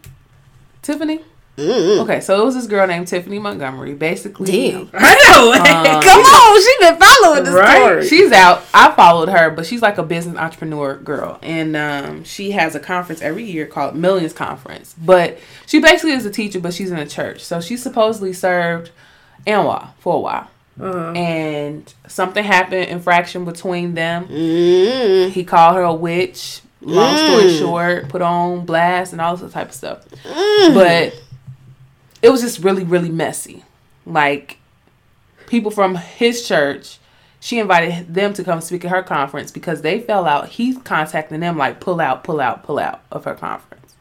Tiffany. Okay, so it was this girl named Tiffany Montgomery. Basically, Damn. (laughs) I know. Um, (laughs) Come on, she been following the Right. story. She's out. I followed her, but she's like a business entrepreneur girl, and um, she has a conference every year called Millions Conference. But she basically is a teacher, but she's in a church. So she supposedly served Anwa for a while, Uh-huh. and something happened, infraction between them. Mm. He called her a witch. Long story Mm. short, put on blast and all this type of stuff. Mm. But it was just really, really messy. Like people from his church, she invited them to come speak at her conference because they fell out. He's contacting them like pull out, pull out, pull out of her conference.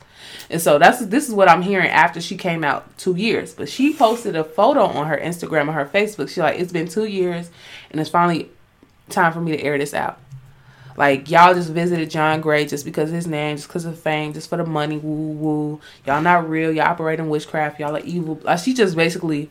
And so that's this is what I'm hearing after she came out two years. But she posted a photo on her Instagram and her Facebook. She like, it's been two years and it's finally time for me to air this out. Like y'all just visited John Gray just because of his name, just because of fame, just for the money, woo woo. Y'all not real. Y'all operating witchcraft. Y'all are evil. Like, she just basically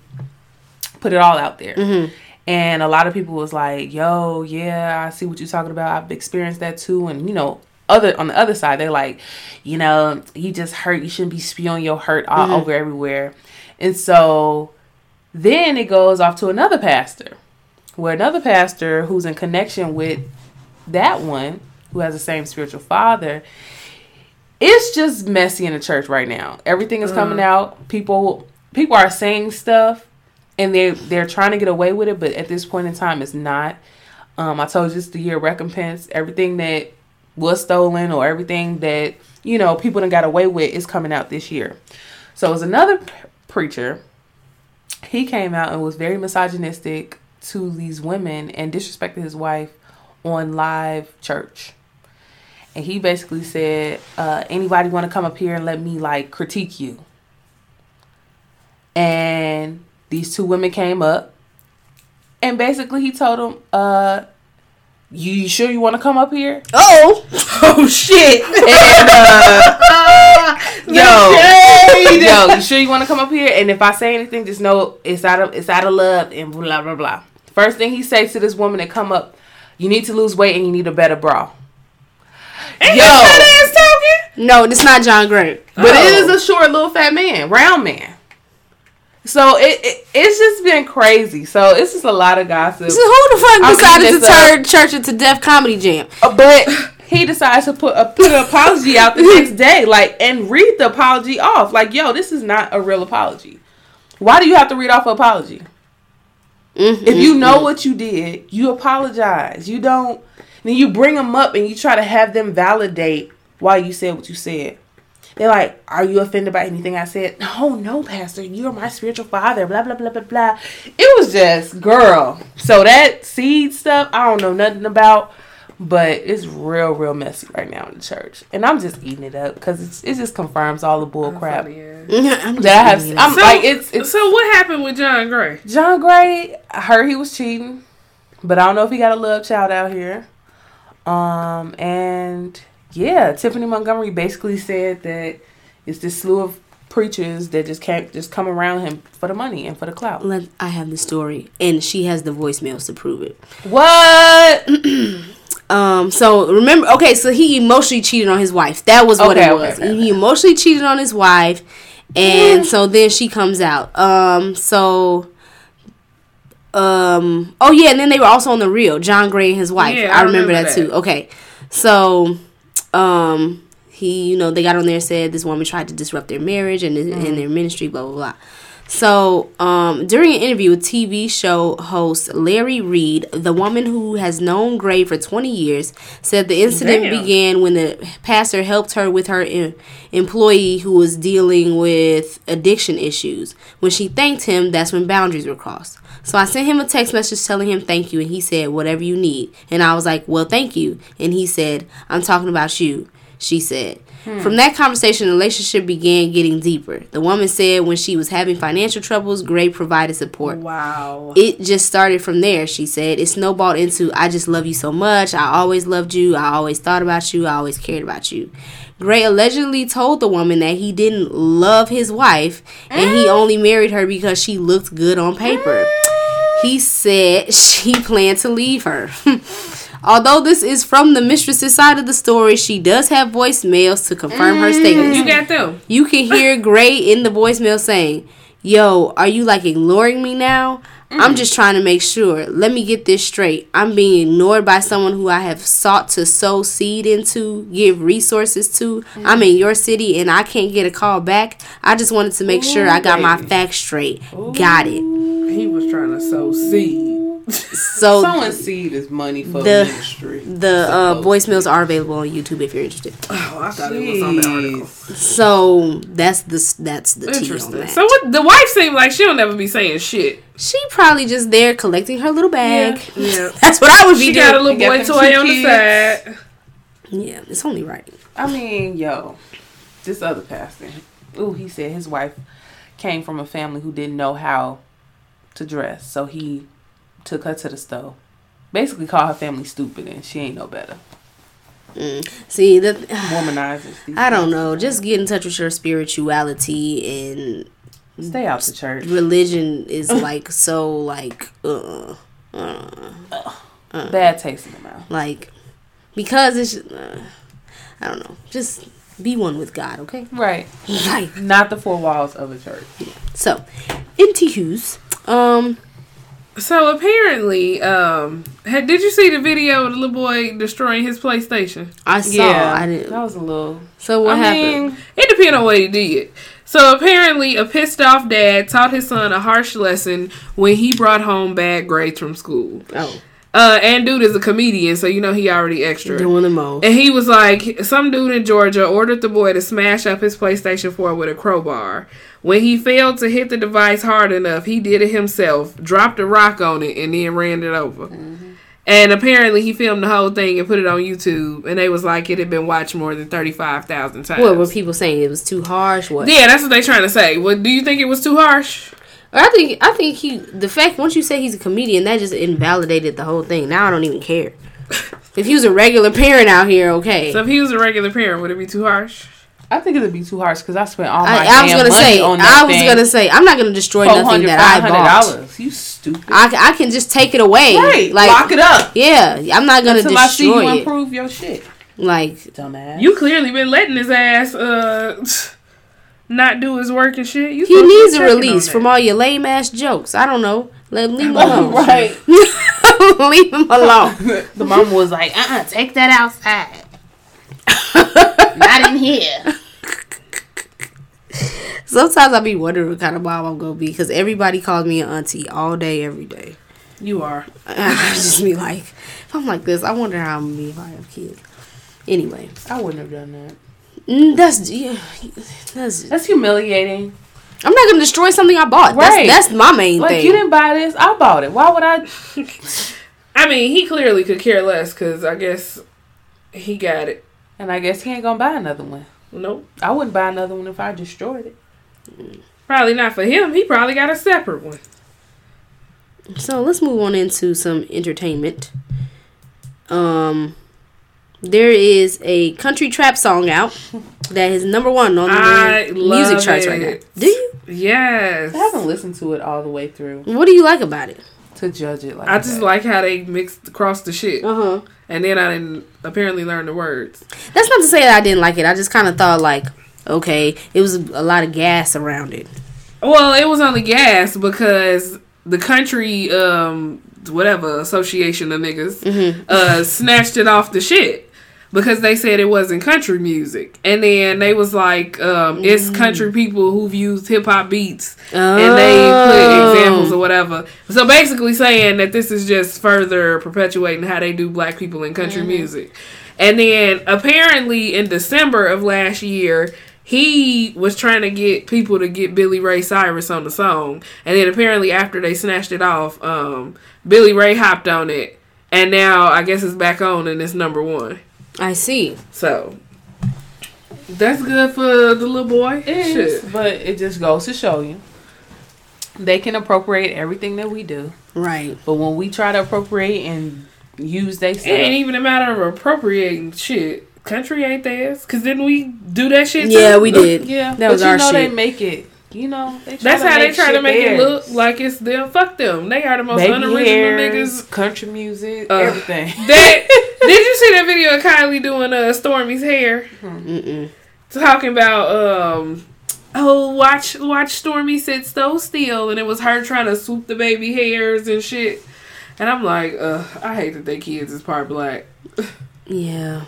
put it all out there. Mm-hmm. And a lot of people was like, "Yo, yeah, I see what you're talking about. I've experienced that too." And you know, other on the other side, they're like, "You know, you just hurt. You shouldn't be spewing your hurt all mm-hmm. over everywhere." And so then it goes off to another pastor, where another pastor who's in connection with that one who has the same spiritual father. It's just messy in the church right now. Everything is coming out. People people are saying stuff and they they're trying to get away with it, but at this point in time it's not. Um, I told you it's the year of recompense. Everything that was stolen or everything that, you know, people done got away with is coming out this year. So it was another p- preacher. He came out and was very misogynistic to these women and disrespected his wife on live church. And he basically said, uh, anybody want to come up here and let me like critique you? And these two women came up and basically he told them, uh, you, sure you want to come up here? Oh, (laughs) oh shit. And, uh, (laughs) yo, yo, you sure you want to come up here? And if I say anything, just know it's out of it's out of love and blah blah blah. First thing he says to this woman that come up, you need to lose weight and you need a better bra. Ain't Yo. that ass talking? no, it's not John Gray. But it Oh. is a short little fat man, round man. So it, it it's just been crazy. So it's just a lot of gossip. So who the fuck decided to turn church into Def Comedy Jam? Uh, but he decides to put a put an apology out the next (laughs) day, like and read the apology off. Like, yo, this is not a real apology. Why do you have to read off an apology? If you know mm-hmm. what you did, you apologize. You don't. Then you bring them up and you try to have them validate why you said what you said. They're like, "Are you offended by anything I said?" No, no, Pastor. You're my spiritual father. Blah blah blah blah blah. It was just girl. So that seed stuff, I don't know nothing about, but it's real, real messy right now in the church, and I'm just eating it up because it just confirms all the bull crap (laughs) I'm that I have. I'm So, like, it's it's so what happened with John Gray? John Gray, I heard he was cheating, but I don't know if he got a love child out here. Um, and yeah, Tiffany Montgomery basically said that it's this slew of preachers that just can't just come around him for the money and for the clout. Let, I have the story, and she has the voicemails to prove it. What? (clears throat) Um, so remember, okay, so he emotionally cheated on his wife. That was what Okay, it okay, was. okay, He emotionally cheated on his wife, and so then she comes out. Um, so. Um. Oh yeah, and then they were also on the real John Gray and his wife. Yeah, I, I remember, remember that, that. too. Okay, so, um, he, you know, they got on there and said this woman tried to disrupt their marriage and, and their ministry, blah blah blah. So, um, during an interview with TV show host Larry Reid, the woman who has known Gray for 20 years said the incident Damn. began when the pastor helped her with her em- employee who was dealing with addiction issues. When she thanked him, that's when boundaries were crossed. So I sent him a text message telling him thank you, and he said, whatever you need. And I was like, well, thank you. And he said, I'm talking about you, she said. Hmm. From that conversation, the relationship began getting deeper. The woman said when she was having financial troubles, Gray provided support. Wow. It just started from there, she said. It snowballed into I just love you so much. I always loved you. I always thought about you. I always cared about you. Gray allegedly told the woman that he didn't love his wife and he mm. only married her because she looked good on paper. Mm. He said (laughs) she planned to leave her. (laughs) Although this is from the mistress's side of the story, she does have voicemails to confirm her statements. You got them. You can hear (laughs) Gray in the voicemail saying, Yo, are you like ignoring me now? I'm mm. just trying to make sure. Let me get this straight. I'm being ignored by someone who I have sought to sow seed into, give resources to. I'm in mm. your city and I can't get a call back. I just wanted to make sure I got my facts straight. Got it. He was trying to sow seed. (laughs) So Sowing seed is money for The- ministry. the uh, voicemails are available on YouTube if you're interested. Oh, I thought it was on the article. So that's the that's the tea on Interesting. that. So what? The wife seemed like she'll never be saying shit. she probably just there collecting her little bag. Yeah. (laughs) That's what I would be She doing. got a little boy toy two on the side. yeah, it's only right. I mean, yo, this other pastor. Ooh, he said his wife came from a family who didn't know how to dress, so he took her to the store. Basically, called her family stupid, and she ain't no better. See the (sighs) Womanizers. I don't know. Just get in touch with your spirituality and stay out the church. religion is (laughs) like so like uh, uh Bad taste in the mouth. like because it's uh, I don't know. Just be one with God, okay? Right. (laughs) Like Not the four walls of a church. so. Anywho's, um, So apparently, um, had, did you see the video of the little boy destroying his PlayStation? I saw. I didn't. That was a little. So what I happened? mean, It depends on what he did. So apparently, a pissed off dad taught his son a harsh lesson when he brought home bad grades from school. oh, Uh, and dude is a comedian, so you know he already extra. doing the most. And he was like, some dude in Georgia ordered the boy to smash up his PlayStation 4 with a crowbar. When he failed to hit the device hard enough, he did it himself, dropped a rock on it, and then ran it over. Mm-hmm. And apparently, he filmed the whole thing and put it on YouTube. And they was like, it had been watched more than 35,000 times. What were people saying? It was too harsh. What? yeah, that's what they trying to say. What do you think it was too harsh? I think I think he the fact once you say he's a comedian that just invalidated the whole thing. Now I don't even care. (laughs) if he was a regular parent out here, okay. So if he was a regular parent, would it be too harsh? I think it'd be too harsh because I spent all my I, I was gonna money say on that I was thing. gonna say I'm not gonna destroy nothing that I bought. You stupid. I, I can just take it away. right. Like Lock it up yeah, I'm not gonna until I see you destroy it. improve your shit. Like Dumbass. You clearly been letting his ass uh not do his work and shit. You he supposed to be needs a release from all your lame ass jokes. I don't know. Let leave him (laughs) alone. right. (laughs) leave him alone. (laughs) the mom was like, uh, uh Take that outside. Not in here. Sometimes I be wondering what kind of mom I'm gonna be because everybody calls me an auntie all day, every day. You are. I just be like, if I'm like this, I wonder how I'm gonna be if I have kids. Anyway, I wouldn't have done that. Mm, that's yeah, that's. That's humiliating. I'm not gonna destroy something I bought. Right. That's, that's my main Like thing. Like you didn't buy this, I bought it. Why would I? (laughs) I mean, he clearly could care less because I guess he got it. And I guess he ain't gonna buy another one. Nope. I wouldn't buy another one if I destroyed it. Probably not for him. He probably got a separate one. So let's move on into some entertainment. Um, there is a country trap song out that is number one on the music love charts right now. Do you? Yes. I haven't listened to it all the way through What do you like about it? to judge it like I just that. like how they mixed across the shit. Uh huh. And then I didn't apparently learn the words. That's not to say that I didn't like it. I just kind of thought like, okay, it was a lot of gas around it. Well, it was only gas because the country, um, whatever association of niggas, Mm-hmm. uh, snatched it off the shit because they said it wasn't country music, and then they was like, um, Mm. it's country people who've used hip hop beats, Oh. and they put examples or whatever. So basically, saying that this is just further perpetuating how they do black people in country Mm-hmm. music, and then apparently in December of last year he was trying to get people to get Billy Ray Cyrus on the song, and then apparently after they snatched it off, um, Billy Ray hopped on it, and now I guess it's back on and it's number one. I see. So that's good for the little boy. It is, Shit. but it just goes to show you they can appropriate everything that we do, Right. but when we try to appropriate and use they It ain't even a matter of appropriating shit. Country ain't theirs, cause didn't we do that shit? Yeah, too? we did. yeah, That but was you our know they shit. make it you know, they That's how they try to shit make it look like it's them. Fuck them. They are the most Baby unoriginal hairs, niggas. country music, Uh, everything. (laughs) That (laughs) did you see that video of Kylie doing uh Stormi's hair? Mm-mm. Talking about um oh watch watch Stormi sit so still and it was her trying to swoop the baby hairs and shit. And I'm like, uh, I hate that they kids is part black. (laughs) Yeah.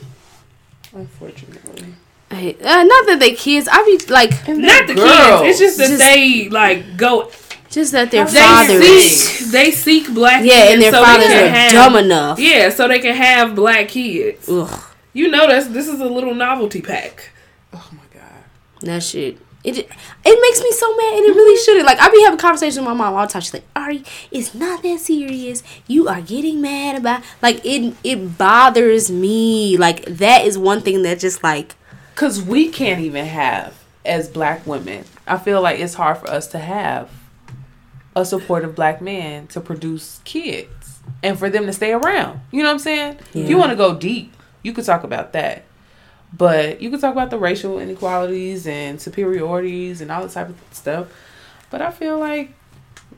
Unfortunately, I, uh, not that they kids. I be like, Not the girls. kids. It's just that Just- they like go just that their They they fathers. seek they seek black Yeah, kids and their so they fathers can are have, dumb enough. Yeah, so they can have black kids. Ugh, You know that's this is a little novelty pack. oh my god. that shit. It it makes me so mad, and it really shouldn't. Like I be having conversations with my mom all the time. She's like, "Ari, it's not that serious. You are getting mad about like it. It bothers me. Like that is one thing that just like Cause we can't even have as black women. I feel like it's hard for us to have a supportive black man to produce kids and for them to stay around. You know what I'm saying? If you want to go deep, you could talk about that. But you could talk about the racial inequalities and superiorities and all that type of stuff. But I feel like,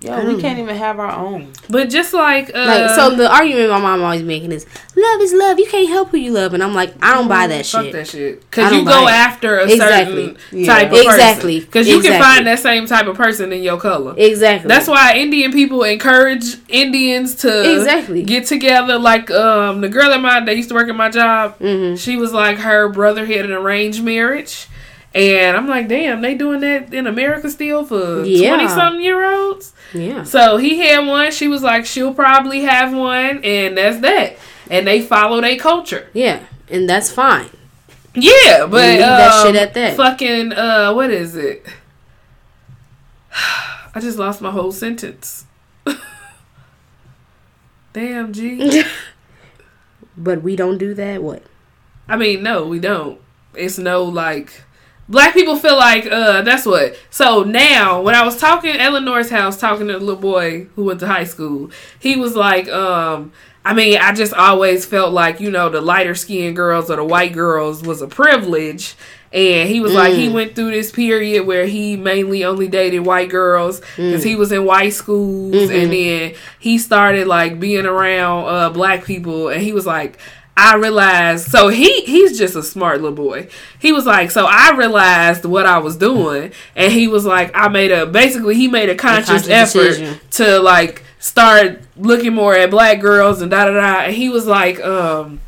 yo, we Mm. can't even have our own. But just like uh like so the argument my mom always making is love is love. You can't help who you love, and I'm like, I don't buy that fuck shit. that shit. Cause you go buy it. after a Exactly. certain Yeah. type of person. Exactly. Cause you can find that same type of person in your color. Exactly. That's why Indian people encourage Indians to Exactly. get together. Like um, the girl at my that used to work at my job, hmm she was like her brother had an arranged marriage, and I'm like, damn, they doing that in America still for Yeah. twenty something year olds. Yeah. So he had one. She was like, she'll probably have one, and that's that. And they follow their culture. Yeah. And that's fine. Yeah, but Leave that um, shit at that. Fucking uh, what is it? (sighs) I just lost my whole sentence. (laughs) Damn, G. (laughs) But we don't do that. What? I mean, no, we don't. It's no like black people feel like uh that's what. So now when I was talking at Eleanor's house talking to the little boy who went to high school, he was like, um I mean, I just always felt like, you know, the lighter skinned girls or the white girls was a privilege. And he was like, he Mm. went through this period where he mainly only dated white girls because Mm. he was in white schools. Mm-hmm. And then he started like being around uh, black people. And he was like, I realized so he he's just a smart little boy. He was like, so I realized what I was doing, and he was like, I made a basically he made a conscious, conscious effort decision. to like start looking more at black girls and da da da. And he was like, um,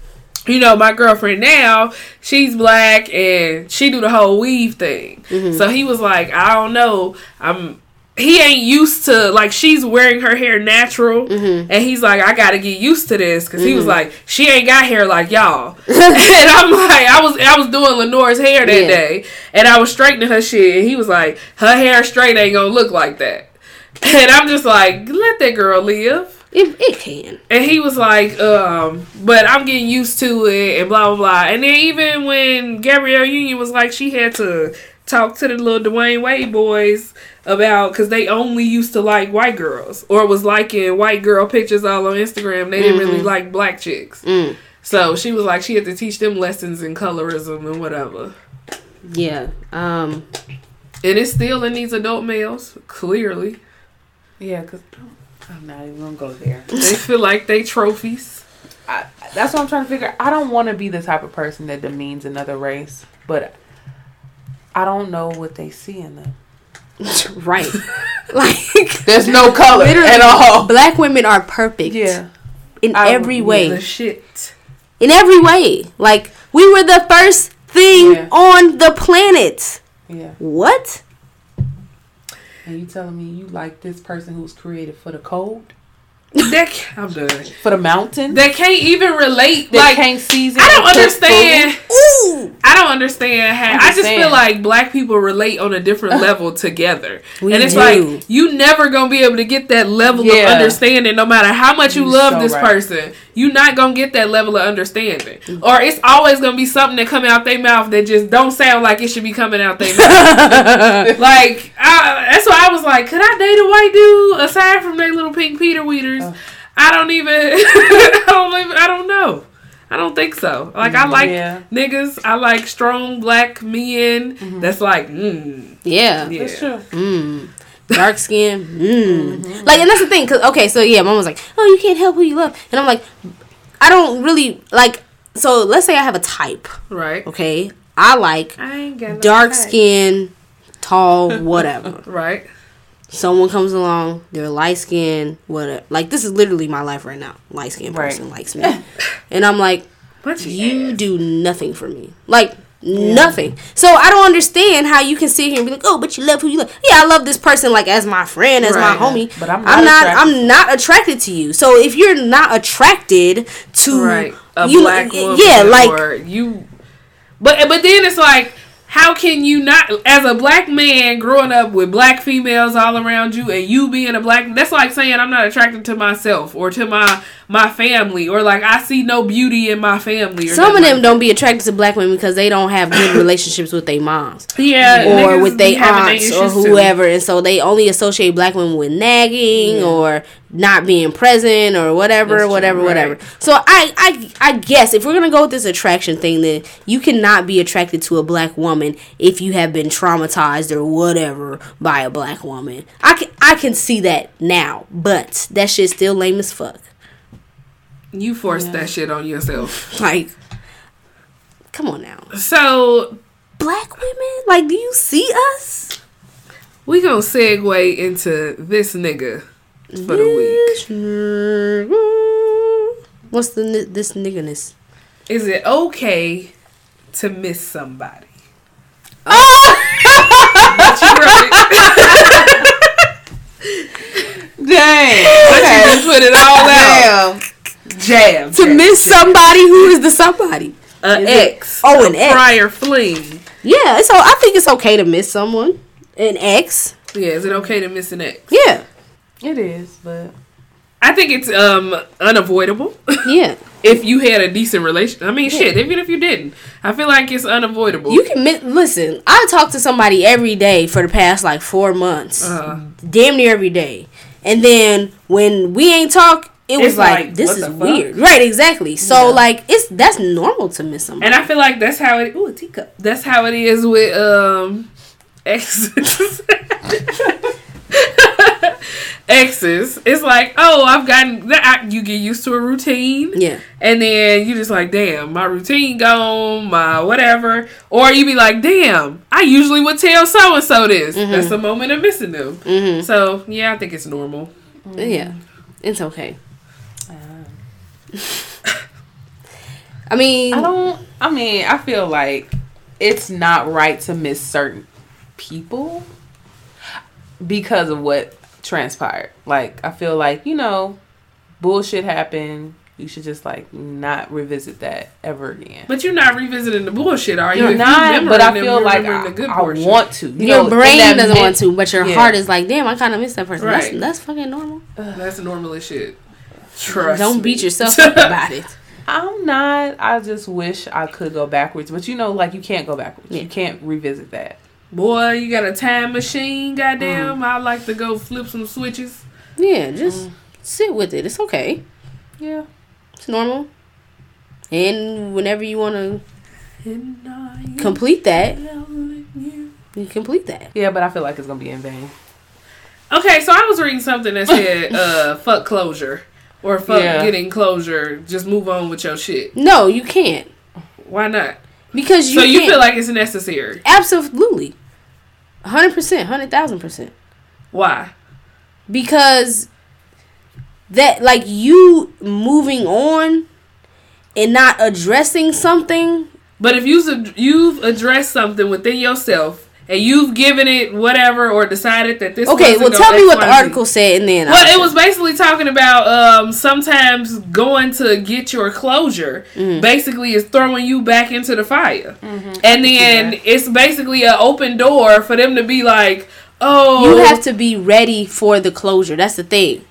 you know, my girlfriend now, she's black and she do the whole weave thing. Mm-hmm. So he was like, I don't know, I'm. He ain't used to like she's wearing her hair natural, Mm-hmm. and he's like, I gotta get used to this because he was like, she ain't got hair like y'all, (laughs) and I'm like, I was I was doing Lenore's hair that Yeah. day, and I was straightening her shit, and he was like, her hair straight ain't gonna look like that, (laughs) and I'm just like, let that girl live. It, it can. And he was like, um, but I'm getting used to it and blah blah blah. And then even when Gabrielle Union was like, she had to talk to the little Dwyane Wade boys about because they only used to like white girls or was liking white girl pictures all on Instagram. They didn't really like black chicks. Mm. So she was like, she had to teach them lessons in colorism and whatever. Yeah. Um. And it's still in these adult males, clearly. Yeah, because I'm not even gonna go there. (laughs) They feel like they trophies. I, that's what I'm trying to figure. I don't want to be the type of person that demeans another race, but I don't know what they see in them. (laughs) right. (laughs) like There's no color literally, at all. black women are perfect. Yeah, In I- every way. The shit. in every way. Like we were the first thing Yeah. on the planet. yeah. What? And you telling me you like this person who was created for the cold, That, I'm done. for the mountain, They can't even relate. that like can't season? I don't understand. Ooh. I don't understand how. I'm I just just feel like black people relate on a different (laughs) level together, We and it's do. like you never gonna be able to get that level Yeah. of understanding, no matter how much you You're love so this right. person. You're not gonna get that level of understanding, mm-hmm. or it's always gonna be something that come out their mouth that just don't sound like it should be coming out their mouth. (laughs) like I, that's why I was like, could I date a white dude aside from their little pink Peter Weeders? Oh. I don't even. (laughs) I don't even. I don't know. I don't don't think so. Like I like Yeah. niggas. I like strong black men. That's like, mm, Yeah. yeah. That's true. Mm. Dark skin. Mm. Like, and that's the thing. Cause okay, so yeah, mom was like, "Oh, you can't help who you love," and I'm like, I don't really like. So let's say I have a type. Right. Okay, I like I ain't got no dark type. skin, tall, whatever. (laughs) Right. Someone comes along, they're light skinned, whatever. Like this is literally my life right now. Light skinned Right. person likes me, (laughs) and I'm like, But you do nothing for me. Like nothing. So I don't understand how you can sit here and be like, oh, but you love who you love. Yeah, I love this person like as my friend, as Right. my homie. But I'm I'm not not. attracted I'm not attracted to you. So if you're not attracted to right a you, black woman yeah, like or you but but then it's like how can you not as a black man growing up with black females all around you and you being a black that's like saying i'm not attracted to myself or to my my family or like i see no beauty in my family or some of them like don't be attracted to black women because they don't have good relationships with their moms. yeah or with their aunts or issues too. whoever, and so they only associate black women with nagging or not being present or whatever, true, whatever, right. whatever. So I, I, I guess if we're gonna go with this attraction thing, then you cannot be attracted to a black woman if you have been traumatized or whatever by a black woman. I can, I can see that now, but that shit's still lame as fuck. You forced that shit on yourself (laughs) Like, come on now, so black women. Like, do you see us? we gonna segue into this nigga for the week week. What's the this nigganess? is it okay to miss somebody Ah! You right. (laughs) Dang. But you just put it all out. Jab. To miss somebody who is the somebody. an Is it- ex. Oh, an ex. prior fling. Yeah, so I think it's okay to miss someone. An ex. Yeah, is it okay to miss an ex? Yeah. It is, but I think it's um unavoidable. (laughs) Yeah. if you had a decent relation, I mean, shit. Even if you didn't, I feel like it's unavoidable. You can miss listen, I talk to somebody every day for the past like four months. Uh, Damn near every day. And then when we ain't talk, it was like, like, this is the fuck? weird. Right, exactly. So like it's that's normal to miss somebody. and I feel like that's how it. Ooh, a teacup. That's how it is with um exes. (laughs) exes. It's like, oh, I've gotten that. You get used to a routine. yeah. And then you just like, damn, my routine gone, my whatever. Or you be like, damn, I usually would tell so and so this. Mm-hmm. That's a moment of missing them. So yeah, I think it's normal. Yeah. It's okay. I mean I don't. I mean, I feel like it's not right to miss certain people because of what transpired. Like, I feel like you know, bullshit happened. You should just like not revisit that ever again. But you're not revisiting the bullshit, are you? You're If you not, but I remembering them, feel like I, the good I want to. You your know, in brain that doesn't min- want to, but your Yeah. heart is like, damn, I kind of miss that person. That's Right. that's fucking normal. That's normal as shit. Trust Don't me. beat yourself up (laughs) about it. I'm not. I just wish I could go backwards, but you know, like you can't go backwards. Yeah. You can't revisit that. Boy, you got a time machine, goddamn. Mm. I like to go flip some switches. Yeah, just sit with it. It's okay. Yeah. It's normal. And whenever you want to And I am complete that, you. you complete that. Yeah, but I feel like it's gonna be in vain. Okay, so I was reading something that said, uh, fuck closure. Or fuck Yeah. getting closure. Just move on with your shit. No, you can't Why not? because you. so you feel like it's necessary. absolutely, hundred percent, hundred thousand percent. Why? because that like you moving on and not addressing something But if you've you've addressed something within yourself and you've given it whatever or decided that this okay well tell me what the article said and then Well, I'll it was basically talking about um, sometimes going to get your closure Mm-hmm. basically is throwing you back into the fire. And then it's basically an open door for them to be like, oh. you have to be ready for the closure. That's the thing.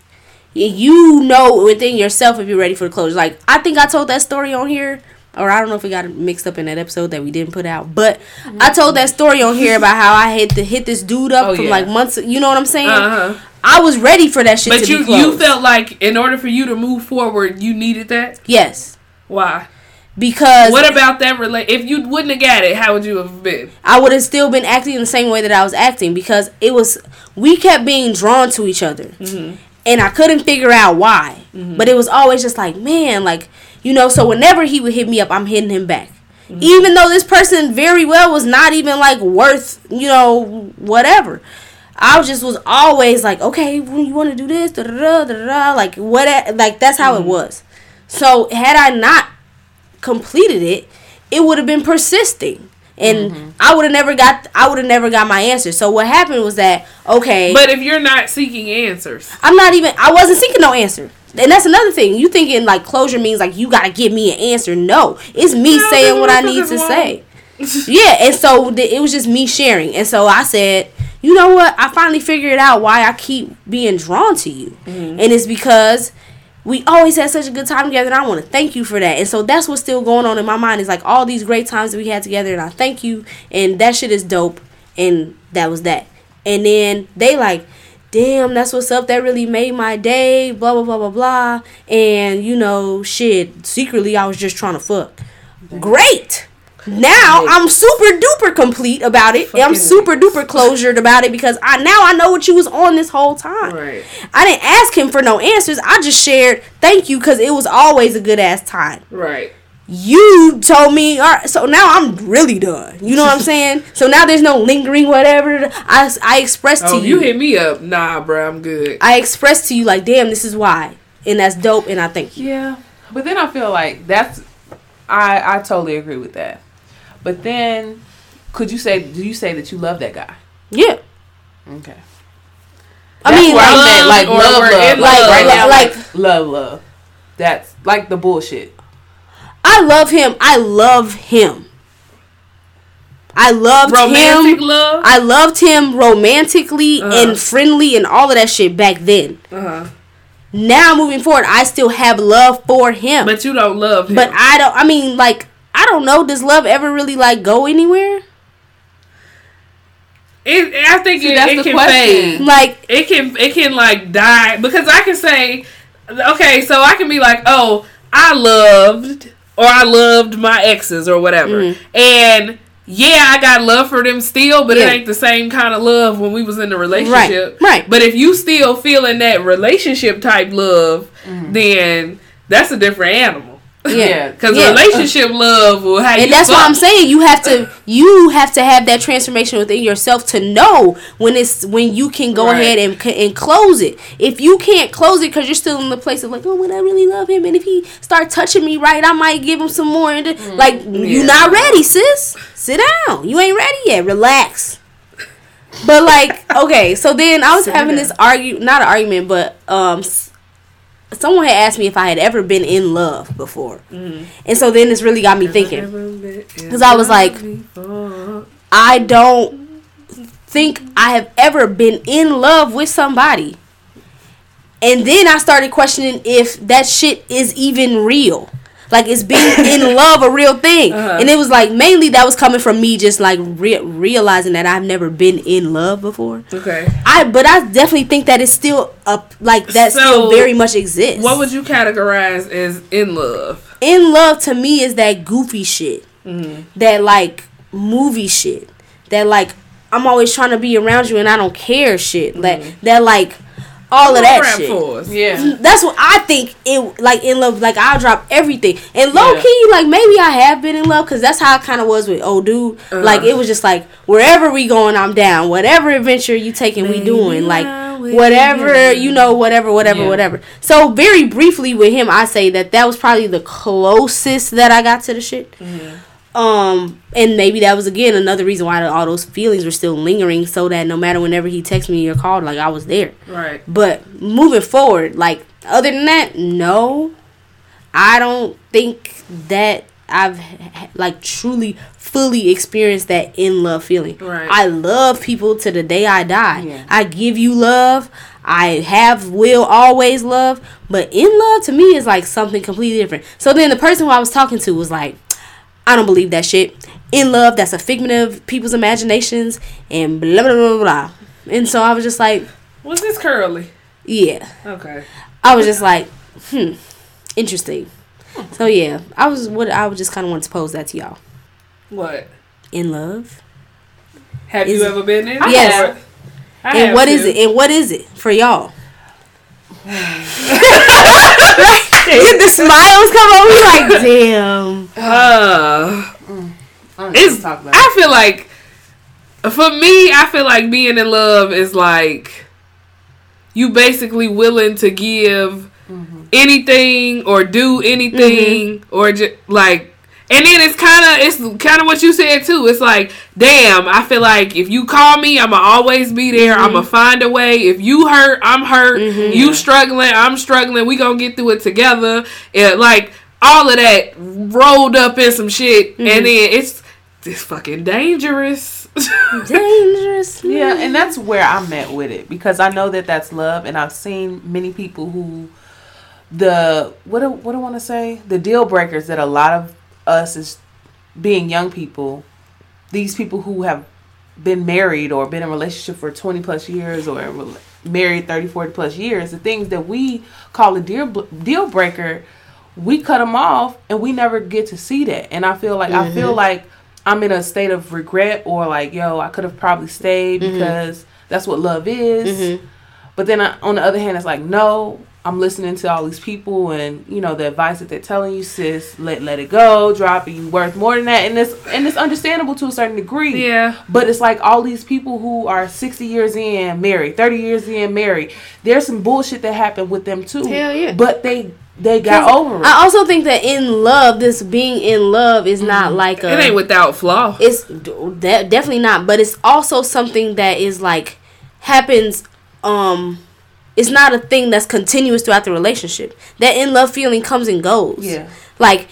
You know within yourself if you're ready for the closure. Like i think i told that story on here or i don't know if we got mixed up in that episode that we didn't put out but mm-hmm. i told that story on here about how i had to hit this dude up Oh, from yeah. like months you know what i'm saying Uh-huh. i was ready for that shit But you, you felt like in order for you to move forward, you needed that? yes Why? because What about that relate? If you wouldn't have got it, how would you have been? I would have still been acting the same way that I was acting because it was we kept being drawn to each other, mm-hmm. and I couldn't figure out why. Mm-hmm. But it was always just like, man, like you know. So whenever he would hit me up, I'm hitting him back, even though this person very well was not even like worth you know whatever. I just was always like, okay, when you want to do this, da da da da da, like what, like that's how it mm-hmm. was. So had I not completed it, it would have been persisting. And mm-hmm. I would have never got I would have never got my answer. So what happened was that okay, But if you're not seeking answers, I'm not even I wasn't seeking no answer. And that's another thing. You thinking like closure means like you gotta give me an answer. No. It's me No, saying what I need to say. yeah, and so th- it was just me sharing. And so I said, you know what? I finally figured out why I keep being drawn to you. Mm-hmm. And it's because we always had such a good time together and I want to thank you for that. And so that's what's still going on in my mind is like all these great times that we had together and I thank you and that shit is dope and that was that. And then they like Damn, that's what's up. That really made my day. Blah blah blah blah blah. And you know, shit. Secretly, I was just trying to fuck. Great. Now I'm super duper complete about it. I'm super duper (laughs) closured about it because I now I know what you was on this whole time. right? I didn't ask him for no answers. I just shared thank you because it was always a good ass time. Right. You told me, all right, so now I'm really done. You know what I'm (laughs) saying? So now there's no lingering whatever. I, I expressed Oh, to you you. hit me up. Nah, bro, I'm good. I expressed to you like, damn, this is why, and that's dope, and I thank you. Yeah, but then I feel like that's I I totally agree with that. But then, could you say? Do you say that you love that guy? Yeah, Okay. I mean, where I'm at, like love, we're love, like love. right now, Like- like love, love. That's like the bullshit. I love him. I love him. I loved Romantic him. love. I loved him romantically Uh-huh. and friendly and all of that shit back then. Uh huh. Now moving forward, I still have love for him. But you don't love him. But I don't. I mean, like, I don't know. Does love ever really like go anywhere? it, I think See, it, that's it the can question. fade. Like, It can it can like die because I can say, okay, so I can be like, oh, I loved or I loved my exes or whatever, and yeah, I got love for them still, but Mm-hmm. Yeah. it ain't the same kind of love when we was in the relationship. right. But if you still feeling that relationship type love, then that's a different animal. Yeah, Because (laughs) Yeah. relationship love will have you and that's fuck. why I'm saying you have to you have to have that transformation within yourself to know when it's when you can go Right. ahead and and close it. If you can't close it because you're still in the place of like, oh, would I really love him? And if he start touching me right, I might give him some more. And th- like, you Yeah. not ready, sis. Sit down. You ain't ready yet. Relax. But like, okay, so then I was Sit having down. this argue, not an argument, but um, s- someone had asked me if I had ever been in love before, and so then this really got me thinking. Because I was like, I don't think I have ever been in love with somebody. And then I started questioning if that shit is even real. Like, is being in (laughs) love a real thing? Uh-huh. And it was like, mainly that was coming from me just like re- realizing that I've never been in love before. okay. I, but I definitely think that it's still up, like, that So, still very much exists. What would you categorize as in love? in love to me is that goofy shit. That like movie shit. That like I'm always trying to be around you and I don't care shit. That that like all of that shit. for us. Yeah. That's what I think. It like in love. Like I'll drop everything. And low Yeah. key, like maybe I have been in love because that's how I kind of was with old dude. Like it was just like wherever we going, I'm down. Whatever adventure you taking, we doing. Like whatever you know, whatever, whatever, Yeah. whatever. So very briefly with him, I say that that was probably the closest that I got to the shit. Um, and maybe that was again another reason why all those feelings were still lingering, so that no matter whenever he texted me or called, like I was there. Right. But moving forward, like other than that, no, I don't think that I've like truly fully experienced that in love feeling. Right. I love people to the day I die. Yeah. I give you love. I have will always love, but in love to me is like something completely different. So then the person who I was talking to was like, I don't believe that shit. In love, that's a figment of people's imaginations and blah blah blah blah. blah. And so I was just like, Was this curly? yeah. Okay. I was just like, hmm, interesting. So yeah, I was what I was just kind of want to pose that to y'all. What? In love, Have Is you it- ever been in? Yes. And what is it? And what is it for y'all? (sighs) (laughs) (laughs) Did the smiles come on? We like, (laughs) damn. Uh, it's. talk I feel like, for me, I feel like being in love is like you basically willing to give anything or do anything or just like. And then it's kind of it's kind of what you said too. It's like, damn, I feel like if you call me, I'ma always be there. I'ma mm-hmm. find a way. If you hurt, I'm hurt. Mm-hmm. You struggling, I'm struggling. We gonna get through it together. It, like all of that rolled up in some shit, and mm-hmm. then it's it's fucking dangerous. (laughs) Dangerous. Yeah, and that's where I met with it because I know that that's love, and I've seen many people who the what do, what do I want to say the deal breakers that a lot of us as being young people, these people who have been married or been in a relationship for 20 plus years or married 30 40 plus years the things that we call a deal deal breaker we cut them off and we never get to see that. And i feel like i feel mm-hmm. like i'm in a state of regret or like yo i could have probably stayed mm-hmm. because that's what love is. Mm-hmm. But then I, on the other hand it's like no i'm listening to all these people and you know the advice that they're telling you sis let let it go drop it you worth more than that and it's and it's understandable to a certain degree yeah, but it's like all these people who are 60 years in married, 30 years in married. There's some bullshit that happened with them too. Hell yeah. But they they got over it. I also think that in love, this being in love is not like a. it ain't without flaw. it's de- definitely not but it's also something that is like happens um it's not a thing that's continuous throughout the relationship that in love feeling comes and goes Yeah. like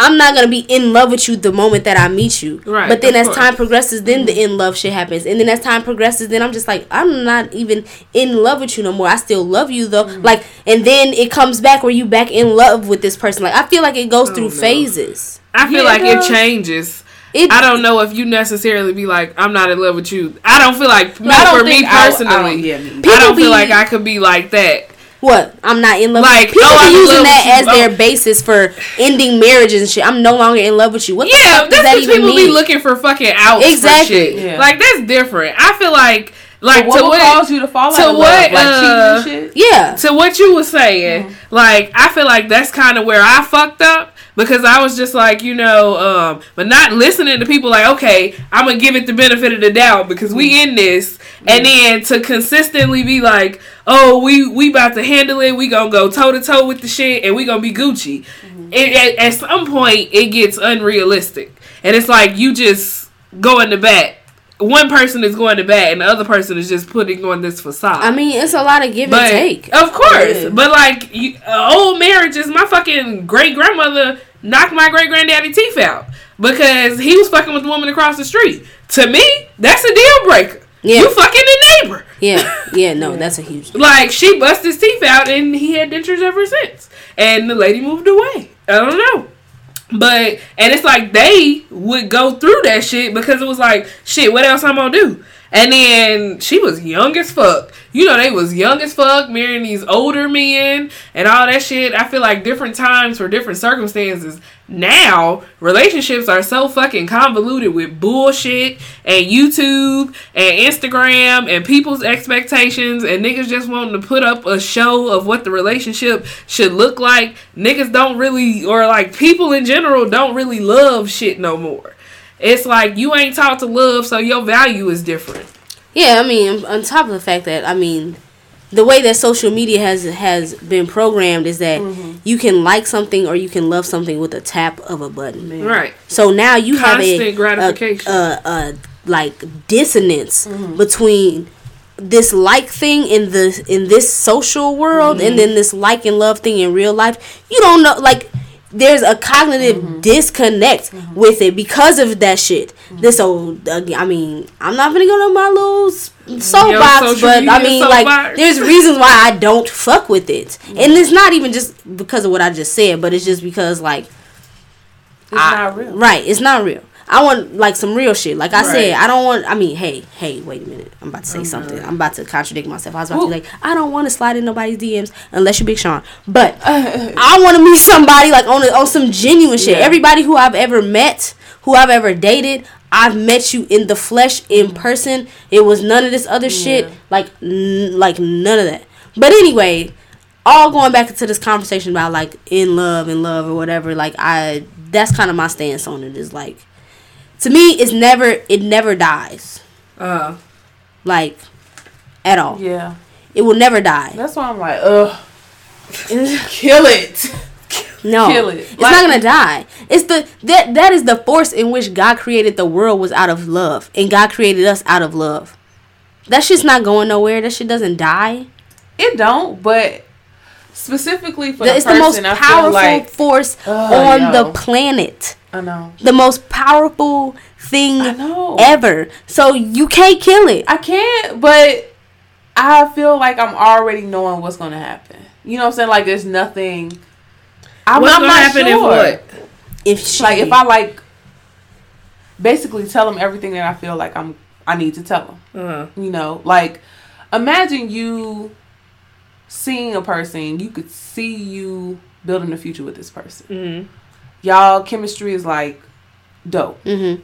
i'm not gonna be in love with you the moment that i meet you Right, but then as course. time progresses then the in love shit happens and then as time progresses then i'm just like i'm not even in love with you no more i still love you though Mm-hmm. like and then it comes back where you back in love with this person like i feel like it goes through no. phases I feel Yeah, like it it changes. It, I don't know if you necessarily be like, I'm not in love with you. I don't feel like I don't for me think I- I personally. don't- yeah, me. I don't feel be- like I could be like that. What? I'm not in love. Like, with you. People oh, I'm using that as you. their Oh. basis for ending marriages and shit. I'm no longer in love with you. What the Yeah, fuck does that's that what even people mean? be looking for fucking outs Exactly. for shit. Yeah. Like that's different. I feel like like But what to will what cause you to fall to out of love? what, Like uh, cheating and shit? yeah. to what you were saying, Mm-hmm. like I feel like that's kind of where I fucked up because I was just like, you know, um, but not listening to people like, okay, I'm gonna give it the benefit of the doubt because we in this, and then to consistently be like, oh, we we about to handle it, we gonna go toe to toe with the shit, and we gonna be Gucci. Mm-hmm. It, at, at some point, it gets unrealistic, and it's like you just going to bat. One person is going to bat, and the other person is just putting on this facade. I mean, it's a lot of give But and take. of course, Yeah. but like you, uh, old marriages, my fucking great grandmother knocked my great granddaddy teeth out because he was fucking with the woman across the street. To me, that's a deal breaker. Yeah. You fucking the neighbor. Yeah, (laughs) yeah. No, that's a huge. Like she bust his teeth out and he had dentures ever since. And the lady moved away. I don't know. But and it's like they would go through that shit because it was like, shit, what else I'm gonna do? And then she was young as fuck. You know, they was young as fuck, marrying these older men and all that shit. I feel like different times for different circumstances. Now, relationships are so fucking convoluted with bullshit and YouTube and Instagram and people's expectations and niggas just wanting to put up a show of what the relationship should look like. Niggas don't really, or like people in general, don't really love shit no more. It's like you ain't taught to love, so your value is different. Yeah, I mean, on top of the fact that I mean, the way that social media has has been programmed is that Mm-hmm. you can like something or you can love something with a tap of a button. Right. So now you have a gratification. a, a, a like dissonance Mm-hmm. between this like thing in the in this social world Mm-hmm. and then this like and love thing in real life. You don't know like there's a cognitive Mm-hmm. disconnect with it because of that shit. This old, uh, I mean, I'm not gonna go to my little soapbox, but I mean, like, soapbox. there's (laughs) reasons why I don't fuck with it, and it's not even just because of what I just said, but it's just because like It's not real. Right, it's not real. I want like some real shit. Like I said, I don't want. I mean, hey, hey, wait a minute. I'm about to say oh, something. I'm about to contradict myself. I was about to be like, I don't want to slide in nobody's DMs unless you're Big Sean. But (laughs) I want to meet somebody like on a, on some genuine shit. Yeah. Everybody who I've ever met, who I've ever dated. I've met you in the flesh, in person. It was none of this other shit, like, n- like none of that. But anyway, all going back into this conversation about like in love and love or whatever like i that's kind of my stance on it is like to me it's never it never dies. Uh, like at all. Yeah. it will never die. That's why I'm like, ugh. (laughs) Kill it. no. Kill it. it's Like- not gonna die. It's the that that is the force in which god created the world was out of love. And god created us out of love. That shit's not going nowhere. That shit doesn't die. It don't, but specifically for The- the it's the most powerful like force Ugh, on the planet I know. the most powerful thing I know. ever. So you can't kill it. I can't, but I feel like I'm already knowing what's gonna happen. You know what I'm saying? Like there's nothing. I'm, what's I'm gonna not happen if sure. what? If she, Like if I like, basically tell them everything that I feel like I'm. I need to tell them. Uh, You know, like imagine you seeing a person, you could see you building a future with this person. mm, Y'all chemistry is like dope. Mhm.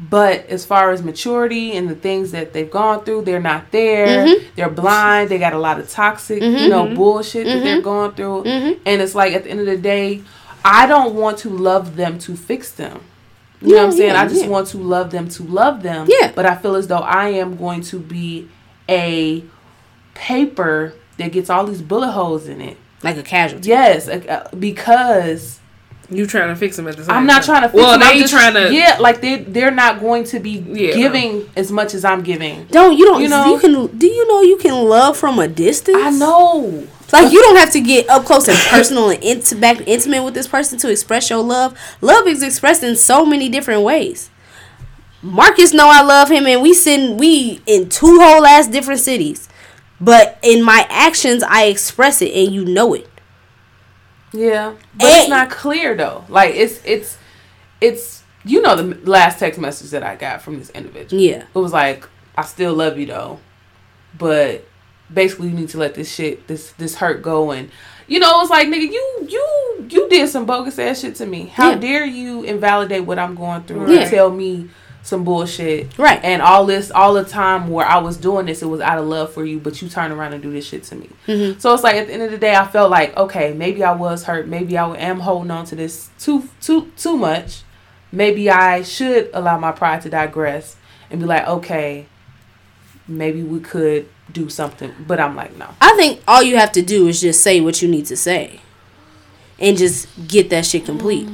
But as far as maturity and the things that they've gone through, they're not there. Mhm. They're blind. They got a lot of toxic, you know, bullshit that they're Mhm. going through. And it's like at the end of the day, I don't want to love them to fix them. You know what I'm saying? yeah, I just yeah. want to love them to love them. Yeah. But I feel as though I am going to be a paper that gets all these bullet holes in it. like a casualty. Yes, uh, because you trying to fix them at the same I'm not time. trying to fix Well, them. they I'm just- trying to. Yeah, like they they're not going to be Yeah. giving as much as I'm giving. Don't you don't You you know- you can do you know you can love from a distance? I know. Like you don't have to get up close and personal and int- back intimate with this person to express your love. Love is expressed in so many different ways. Marcus know I love him and we send we in two whole ass different cities. But in my actions I express it and you know it. Yeah, but And- it's not clear though. Like it's it's it's you know the last text message that I got from this individual. Yeah. It was like, I still love you though, but basically you need to let this shit this this hurt go and you know it was like nigga you you you did some bogus ass shit to me. How Yeah. dare you invalidate what I'm going through Yeah. and tell me some bullshit. Right. And all this, all the time where I was doing this, it was out of love for you, but you turn around and do this shit to me. Mhm. So it's like at the end of the day, I felt like okay, maybe I was hurt. Maybe I am holding on to this too too too much. Maybe I should allow my pride to digress and be like, okay, maybe we could do something. But I'm like, no. I think all you have to do is just say what you need to say, and just get that shit complete.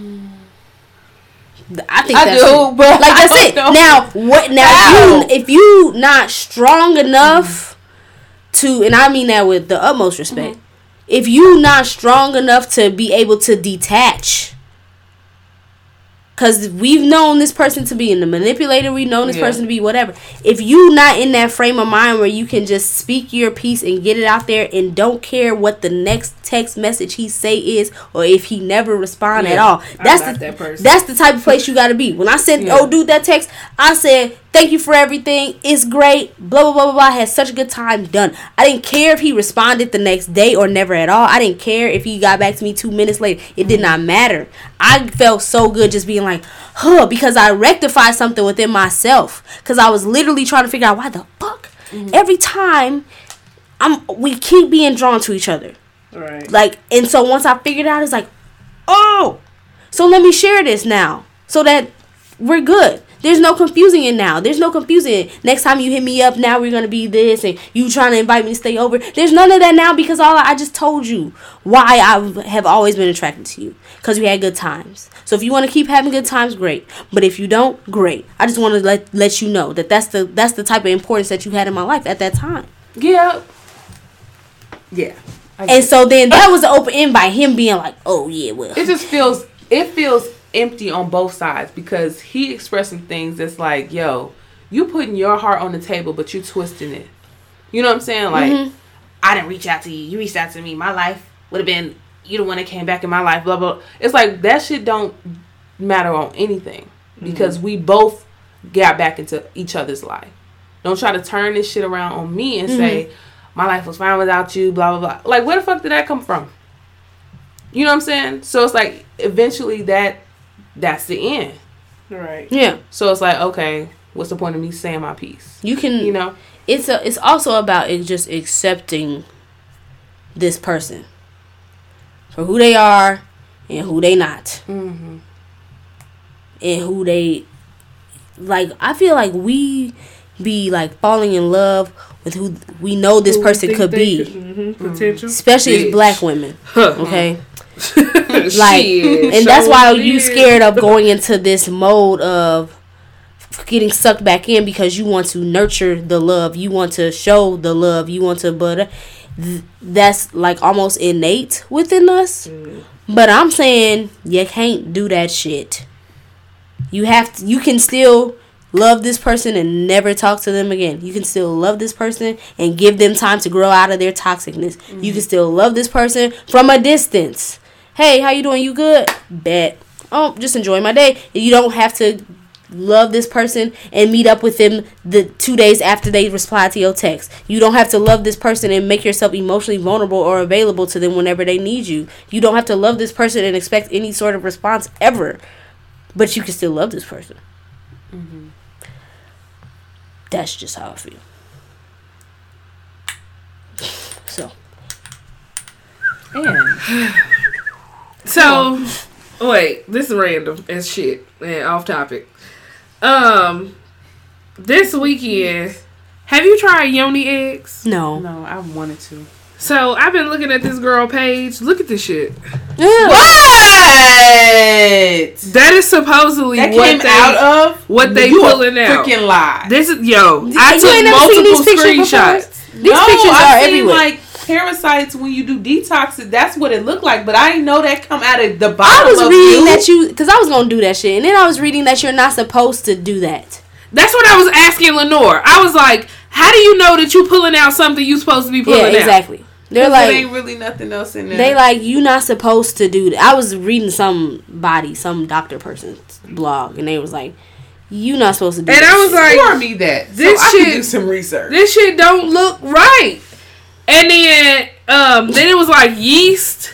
I think I that's do, it. but like that's (laughs) I it. know. Now what? Now if you if you not strong enough to, and I mean that with the utmost respect, mm-hmm. if you not strong enough to be able to detach. Cause we've known this person to be in the manipulator, we've known this Yeah. person to be whatever. If you not in that frame of mind where you can just speak your piece and get it out there and don't care what the next text message he say is or if he never respond at Yeah. all. I'm That's the that person. that's the type of place you gotta be. When I sent Yeah. oh dude that text, I said, Thank you for everything. It's great. Blah blah blah blah blah. I had such a good time. Done. I didn't care if he responded the next day or never at all. I didn't care if he got back to me two minutes later. It did not matter. I felt so good just being like, huh, because I rectified something within myself. Cause I was literally trying to figure out why the fuck mm-hmm. every time I'm we keep being drawn to each other. Right. Like, and so once I figured out, it's like, oh, so let me share this now, so that we're good. There's no confusing it now. There's no confusing it. Next time you hit me up, now we're gonna be this, and you trying to invite me to stay over. There's none of that now because all I, I just told you why I have always been attracted to you because we had good times. So if you want to keep having good times, great. But if you don't, great. I just want to let let you know that that's the that's the type of importance that you had in my life at that time. Yeah. Yeah. And so then that was the open end by him being like, "Oh yeah, well, it just feels it feels empty on both sides because he expressing things that's like, yo, you putting your heart on the table, but you twisting it. You know what I'm saying? Like, Mm-hmm. I didn't reach out to you. You reached out to me. My life would have been you the one that came back in my life. Blah blah. It's like that shit don't matter on anything. because we both got back into each other's life. Don't try to turn this shit around on me and say my life was fine without you. Blah blah blah. Like where the fuck did that come from? You know what I'm saying? So it's like eventually that that's the end. Right. Yeah, So it's like okay, what's the point of me saying my piece? you can. You know? it's a, it's also about it just accepting this person for who they are and who they not Mm-hmm. and who they like i feel like we be like falling in love with who we know this person could be hmm Potential. especially Bitch. as black women Huh. okay (laughs) like, and that's why you scared of going into this mode of getting sucked back in because you want to nurture the love. You want to show the love. You want to but that's like almost innate within us. But i'm saying you can't do that shit. You have to you can still love this person and never talk to them again. You can still love this person and give them time to grow out of their toxicness. You can still love this person from a distance hey how you doing? You good? Bet. Oh just enjoy my day. You don't have to love this person and meet up with them the two days after they reply to your text. You don't have to love this person and make yourself emotionally vulnerable or available to them whenever they need you. You don't have to love this person and expect any sort of response ever but you can still love this person. Mm-hmm. That's just how i feel. So. And (sighs) (sighs) (sighs) So, wait, this is random as shit and off topic. Um, this weekend, have you tried yoni eggs? no no, I wanted to. So I've been looking at this girl page. Look at this shit. Yeah. What? That is supposedly That what came they out of what they you pulling out. Freaking lie. This is yo. I you took ain't never seen multiple these pictures before? screenshots. these pictures are I seen, everywhere like parasites when you do detoxes. That's what it looked like, but I didn't know that come out of the bottom. I was of reading you. that you, because I was gonna do that shit, and then I was reading that you're not supposed to do that. That's what I was asking Lenore. I was like, "How do you know that you're pulling out something you're supposed to be pulling Yeah, out?" exactly. They're like, there ain't really nothing else in there. they like you not supposed to do that. I was reading somebody, some doctor person's blog, and they was like, you not supposed to do. That. And that I was shit. like, Pour me that. this so I shit- can do some research. this shit don't look right. And then um then it was like yeast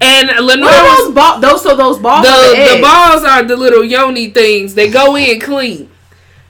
and Lenore what those balls? Those so those balls. the the, the balls are the little yoni things. They go in clean.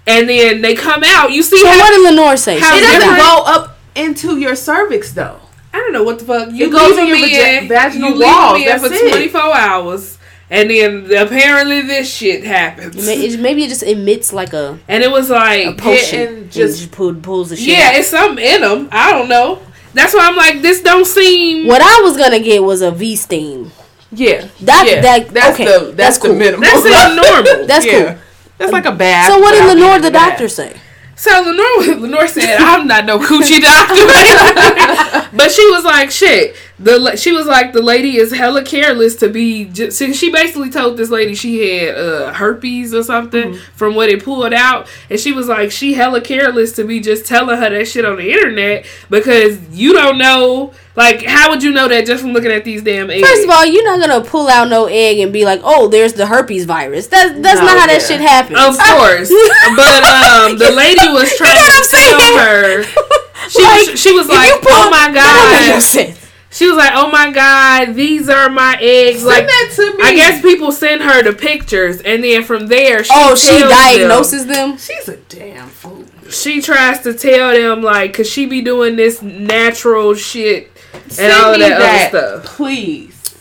And then they come out. You see So how what did Lenore say? how It doesn't said different- that. go up into your cervix though. I don't know what the fuck. You It goes in your me in, vaginal you leaving walls, me in for 24 hours. And then apparently this shit happens. Maybe it just emits like a, and it was like a potion and and just- just, pull, pulls the shit. Yeah, out. it's something in them. I don't know. That's why I'm like, this don't seem. What I was gonna get was a V steam. Yeah, That- yeah. that- that's okay, the that's, that's the cool. minimum. That sounds (laughs) normal. That's yeah. cool. That's like a bath. So what did Lenore the bath. doctor say? So Lenore, (laughs) Lenore said, "I'm not no coochie doctor," (laughs) but she was like, "Shit." The she was like, "The lady is hella careless to be." Just, she- basically told this lady she had uh, herpes or something from what it pulled out, and she was like, "She hella careless to be just telling her that shit on the internet because you don't know." Like, how would you know that just from looking at these damn eggs? First of all, you're not gonna pull out no egg and be like, "Oh, there's the herpes virus." That's that's No, not how that shit happens. Of (laughs) course, but um, the lady was trying know to tell her. She Like, was, she was like, you "Oh my that don't make no god!" Sense. She was like, "Oh my god, these are my eggs." Send like, that to me. I guess people send her the pictures, and then from there, she Oh, she tells them- diagnoses them. she's a damn fool. She tries to tell them like, cause she be doing this natural shit and Send all of me that, other stuff. please.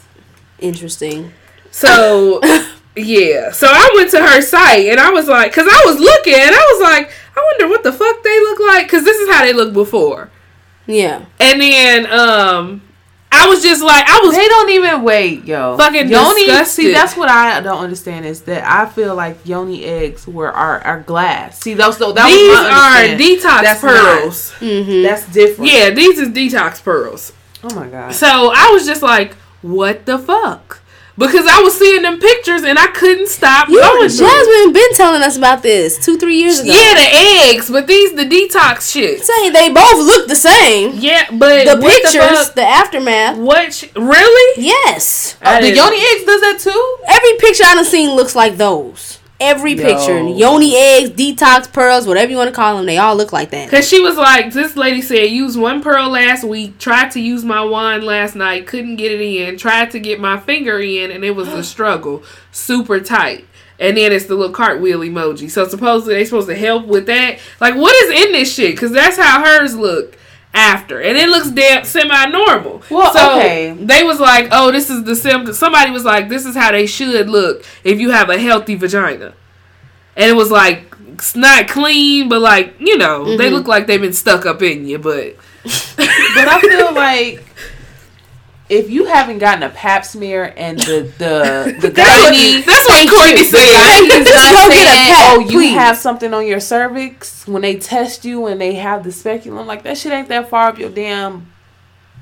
Interesting. So (laughs) yeah, so I went to her site and I was like, cause I was looking, and I was like, I wonder what the fuck they look like, cause this is how they look before. Yeah. And then um, I was just like, I was They don't even wait, yo. Fucking yoni. disgusted. See, that's what I don't understand is that I feel like yoni eggs were are, are glass. See, those so that these was are detox That's pearls. Mm-hmm. That's different. Yeah, these is detox pearls. Oh my god. So I was just like, what the fuck? Because I was seeing them pictures and I couldn't stop You, going through. Jasmine been telling us about this two, three years ago. Yeah, the eggs, but these the detox shit. Say they both look the same. Yeah, but The pictures, fuck- the, aftermath. what? sh- really? Yes. I the yoni eggs does that too. Every picture I done seen looks like those. Every Yo. picture. Yoni eggs, detox pearls, whatever you want to call them, they all look like that. Cause she was like, this lady said, use one pearl last week, tried to use my wand last night, couldn't get it in, tried to get my finger in, and it was a (gasps) struggle, super tight. And then it's the little cartwheel emoji. So supposedly they supposed to help with that. Like, what is in this shit? Cause that's how hers look after, and it looks damn semi-normal. Well, so okay. they was like, oh, this is the symptom. Somebody was like, this is how they should look if you have a healthy vagina and it was like it's not clean, but like you know, they mm-hmm. look like they've been stuck up in you. But But I feel (laughs) like if you haven't gotten a pap smear and the the the (laughs) that's what, that's what Courtney the said. gynae is Just not go get a pap, oh, you please." have something on your cervix when they test you and they have the speculum. Like that shit ain't that far up your damn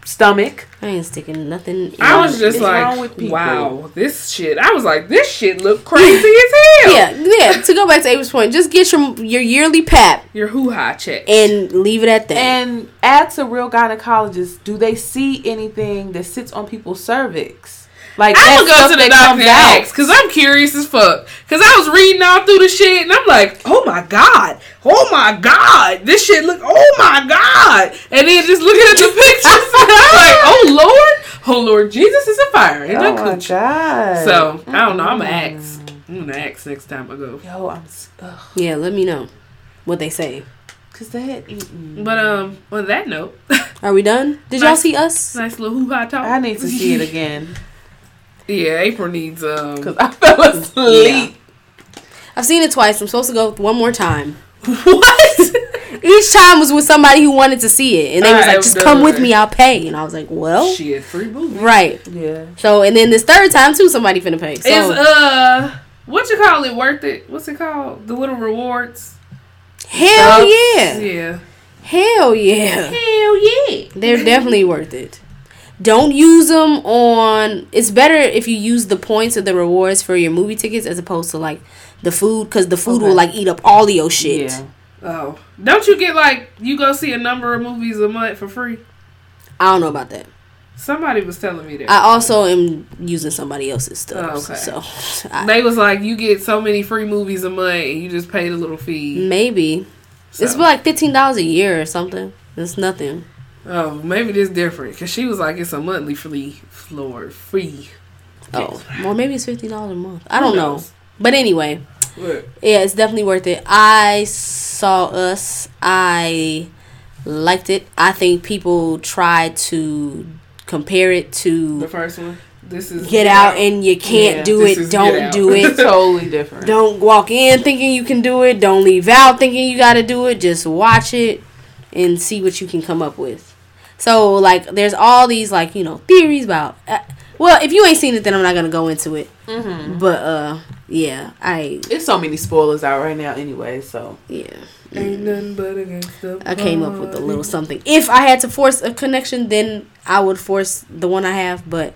stomach. I ain't sticking nothing. In. I was just What's wrong with like, wow, this shit. I was like, this shit look crazy as (laughs) hell. yeah, yeah. To go back to April's point, just get your your yearly pap Your hoo ha check. and leave it at that. And ask a real gynecologist, do they see anything that sits on people's cervix? Like I'm gonna go to the that doctor comes and ask because I'm curious as fuck. Because I was reading all through the shit and I'm like, oh my god, oh my god, this shit look, oh my god, and then just looking at the pictures, and (laughs) I'm like, oh lord, oh lord, Jesus is a fire in Oh my coochie. god. So I don't know. I'm gonna ask. I'm gonna ask next time I go. yo, I'm ugh, yeah, let me know what they say. cause that. mm-mm. But um, on that note, (laughs) Are we done? Did y'all see us? nice little hoo ha talk. I need to see it (laughs) again yeah, April needs um. because I fell asleep. I've seen it twice. I'm supposed to go one more time. (laughs) what? (laughs) Each time was with somebody who wanted to see it, and they was I like, am "Just come with me, I'll pay." And I was like, "Well, shit, free movie. right." Yeah. So, and then this third time too, somebody finna pay. So, Is uh, what you call it? Worth it? What's it called? The little rewards. hell Stubs. yeah, Yeah. hell yeah, Hell yeah. they're definitely worth it. Don't use them on. It's better if you use the points or the rewards for your movie tickets as opposed to like the food, because the food Okay. will like eat up all of your shit. Yeah. Oh, don't you get like you go see a number of movies a month for free? I don't know about that. Somebody was telling me that. I also am using somebody else's stuff. Oh, okay. So (laughs) I, they was like, you get so many free movies a month, and you just pay the little fee. maybe So- it's like fifteen dollars a year or something. It's nothing. Oh, maybe this different because she was like, it's a monthly free floor free. Oh, or maybe it's fifty dollars a month. I don't know. But anyway, Look, yeah, it's definitely worth it. I saw us. I liked it. I think people try to compare it to the first one. This is Get Out, and you can't Yeah, do it. Don't do it. totally different. Don't walk in thinking you can do it. Don't leave out thinking you got to do it. Just watch it and see what you can come up with. So like, there's all these like you know theories about. Uh, well, if you ain't seen it, then I'm not gonna go into it. Mm-hmm. But uh, yeah, I It's so many spoilers out right now, anyway. So yeah, Ain't nothing but against the I came up with a little something. If I had to force a connection, then I would force the one I have. But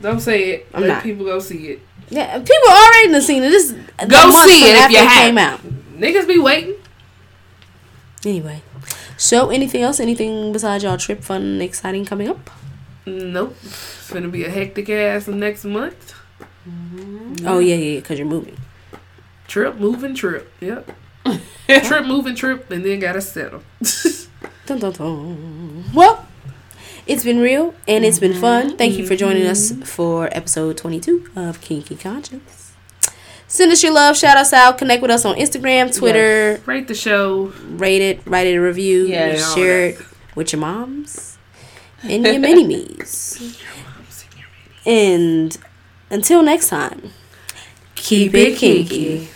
Don't say it. I'm Let not. people go see it. yeah, people already done seen it. This the Go see it if after you it have. came out. Niggas be waiting. Anyway, so anything else? Anything besides y'all trip fun, exciting coming up? Nope. It's gonna be a hectic ass next month. Mm-hmm. Oh yeah, yeah, because you're moving. Trip, moving, trip. Yep. (laughs) trip, moving, trip, and then gotta settle. Dun, dun, dun. Well, it's been real and it's been fun. Thank you for joining us mm-hmm. for episode 22 of Kinky Conscience. Send us your love, shout us out, connect with us on Instagram, Twitter, Rate the show. rate it, write it a review, Yeah, share it with your moms and your mini me's. (laughs) And until next time, keep it kinky.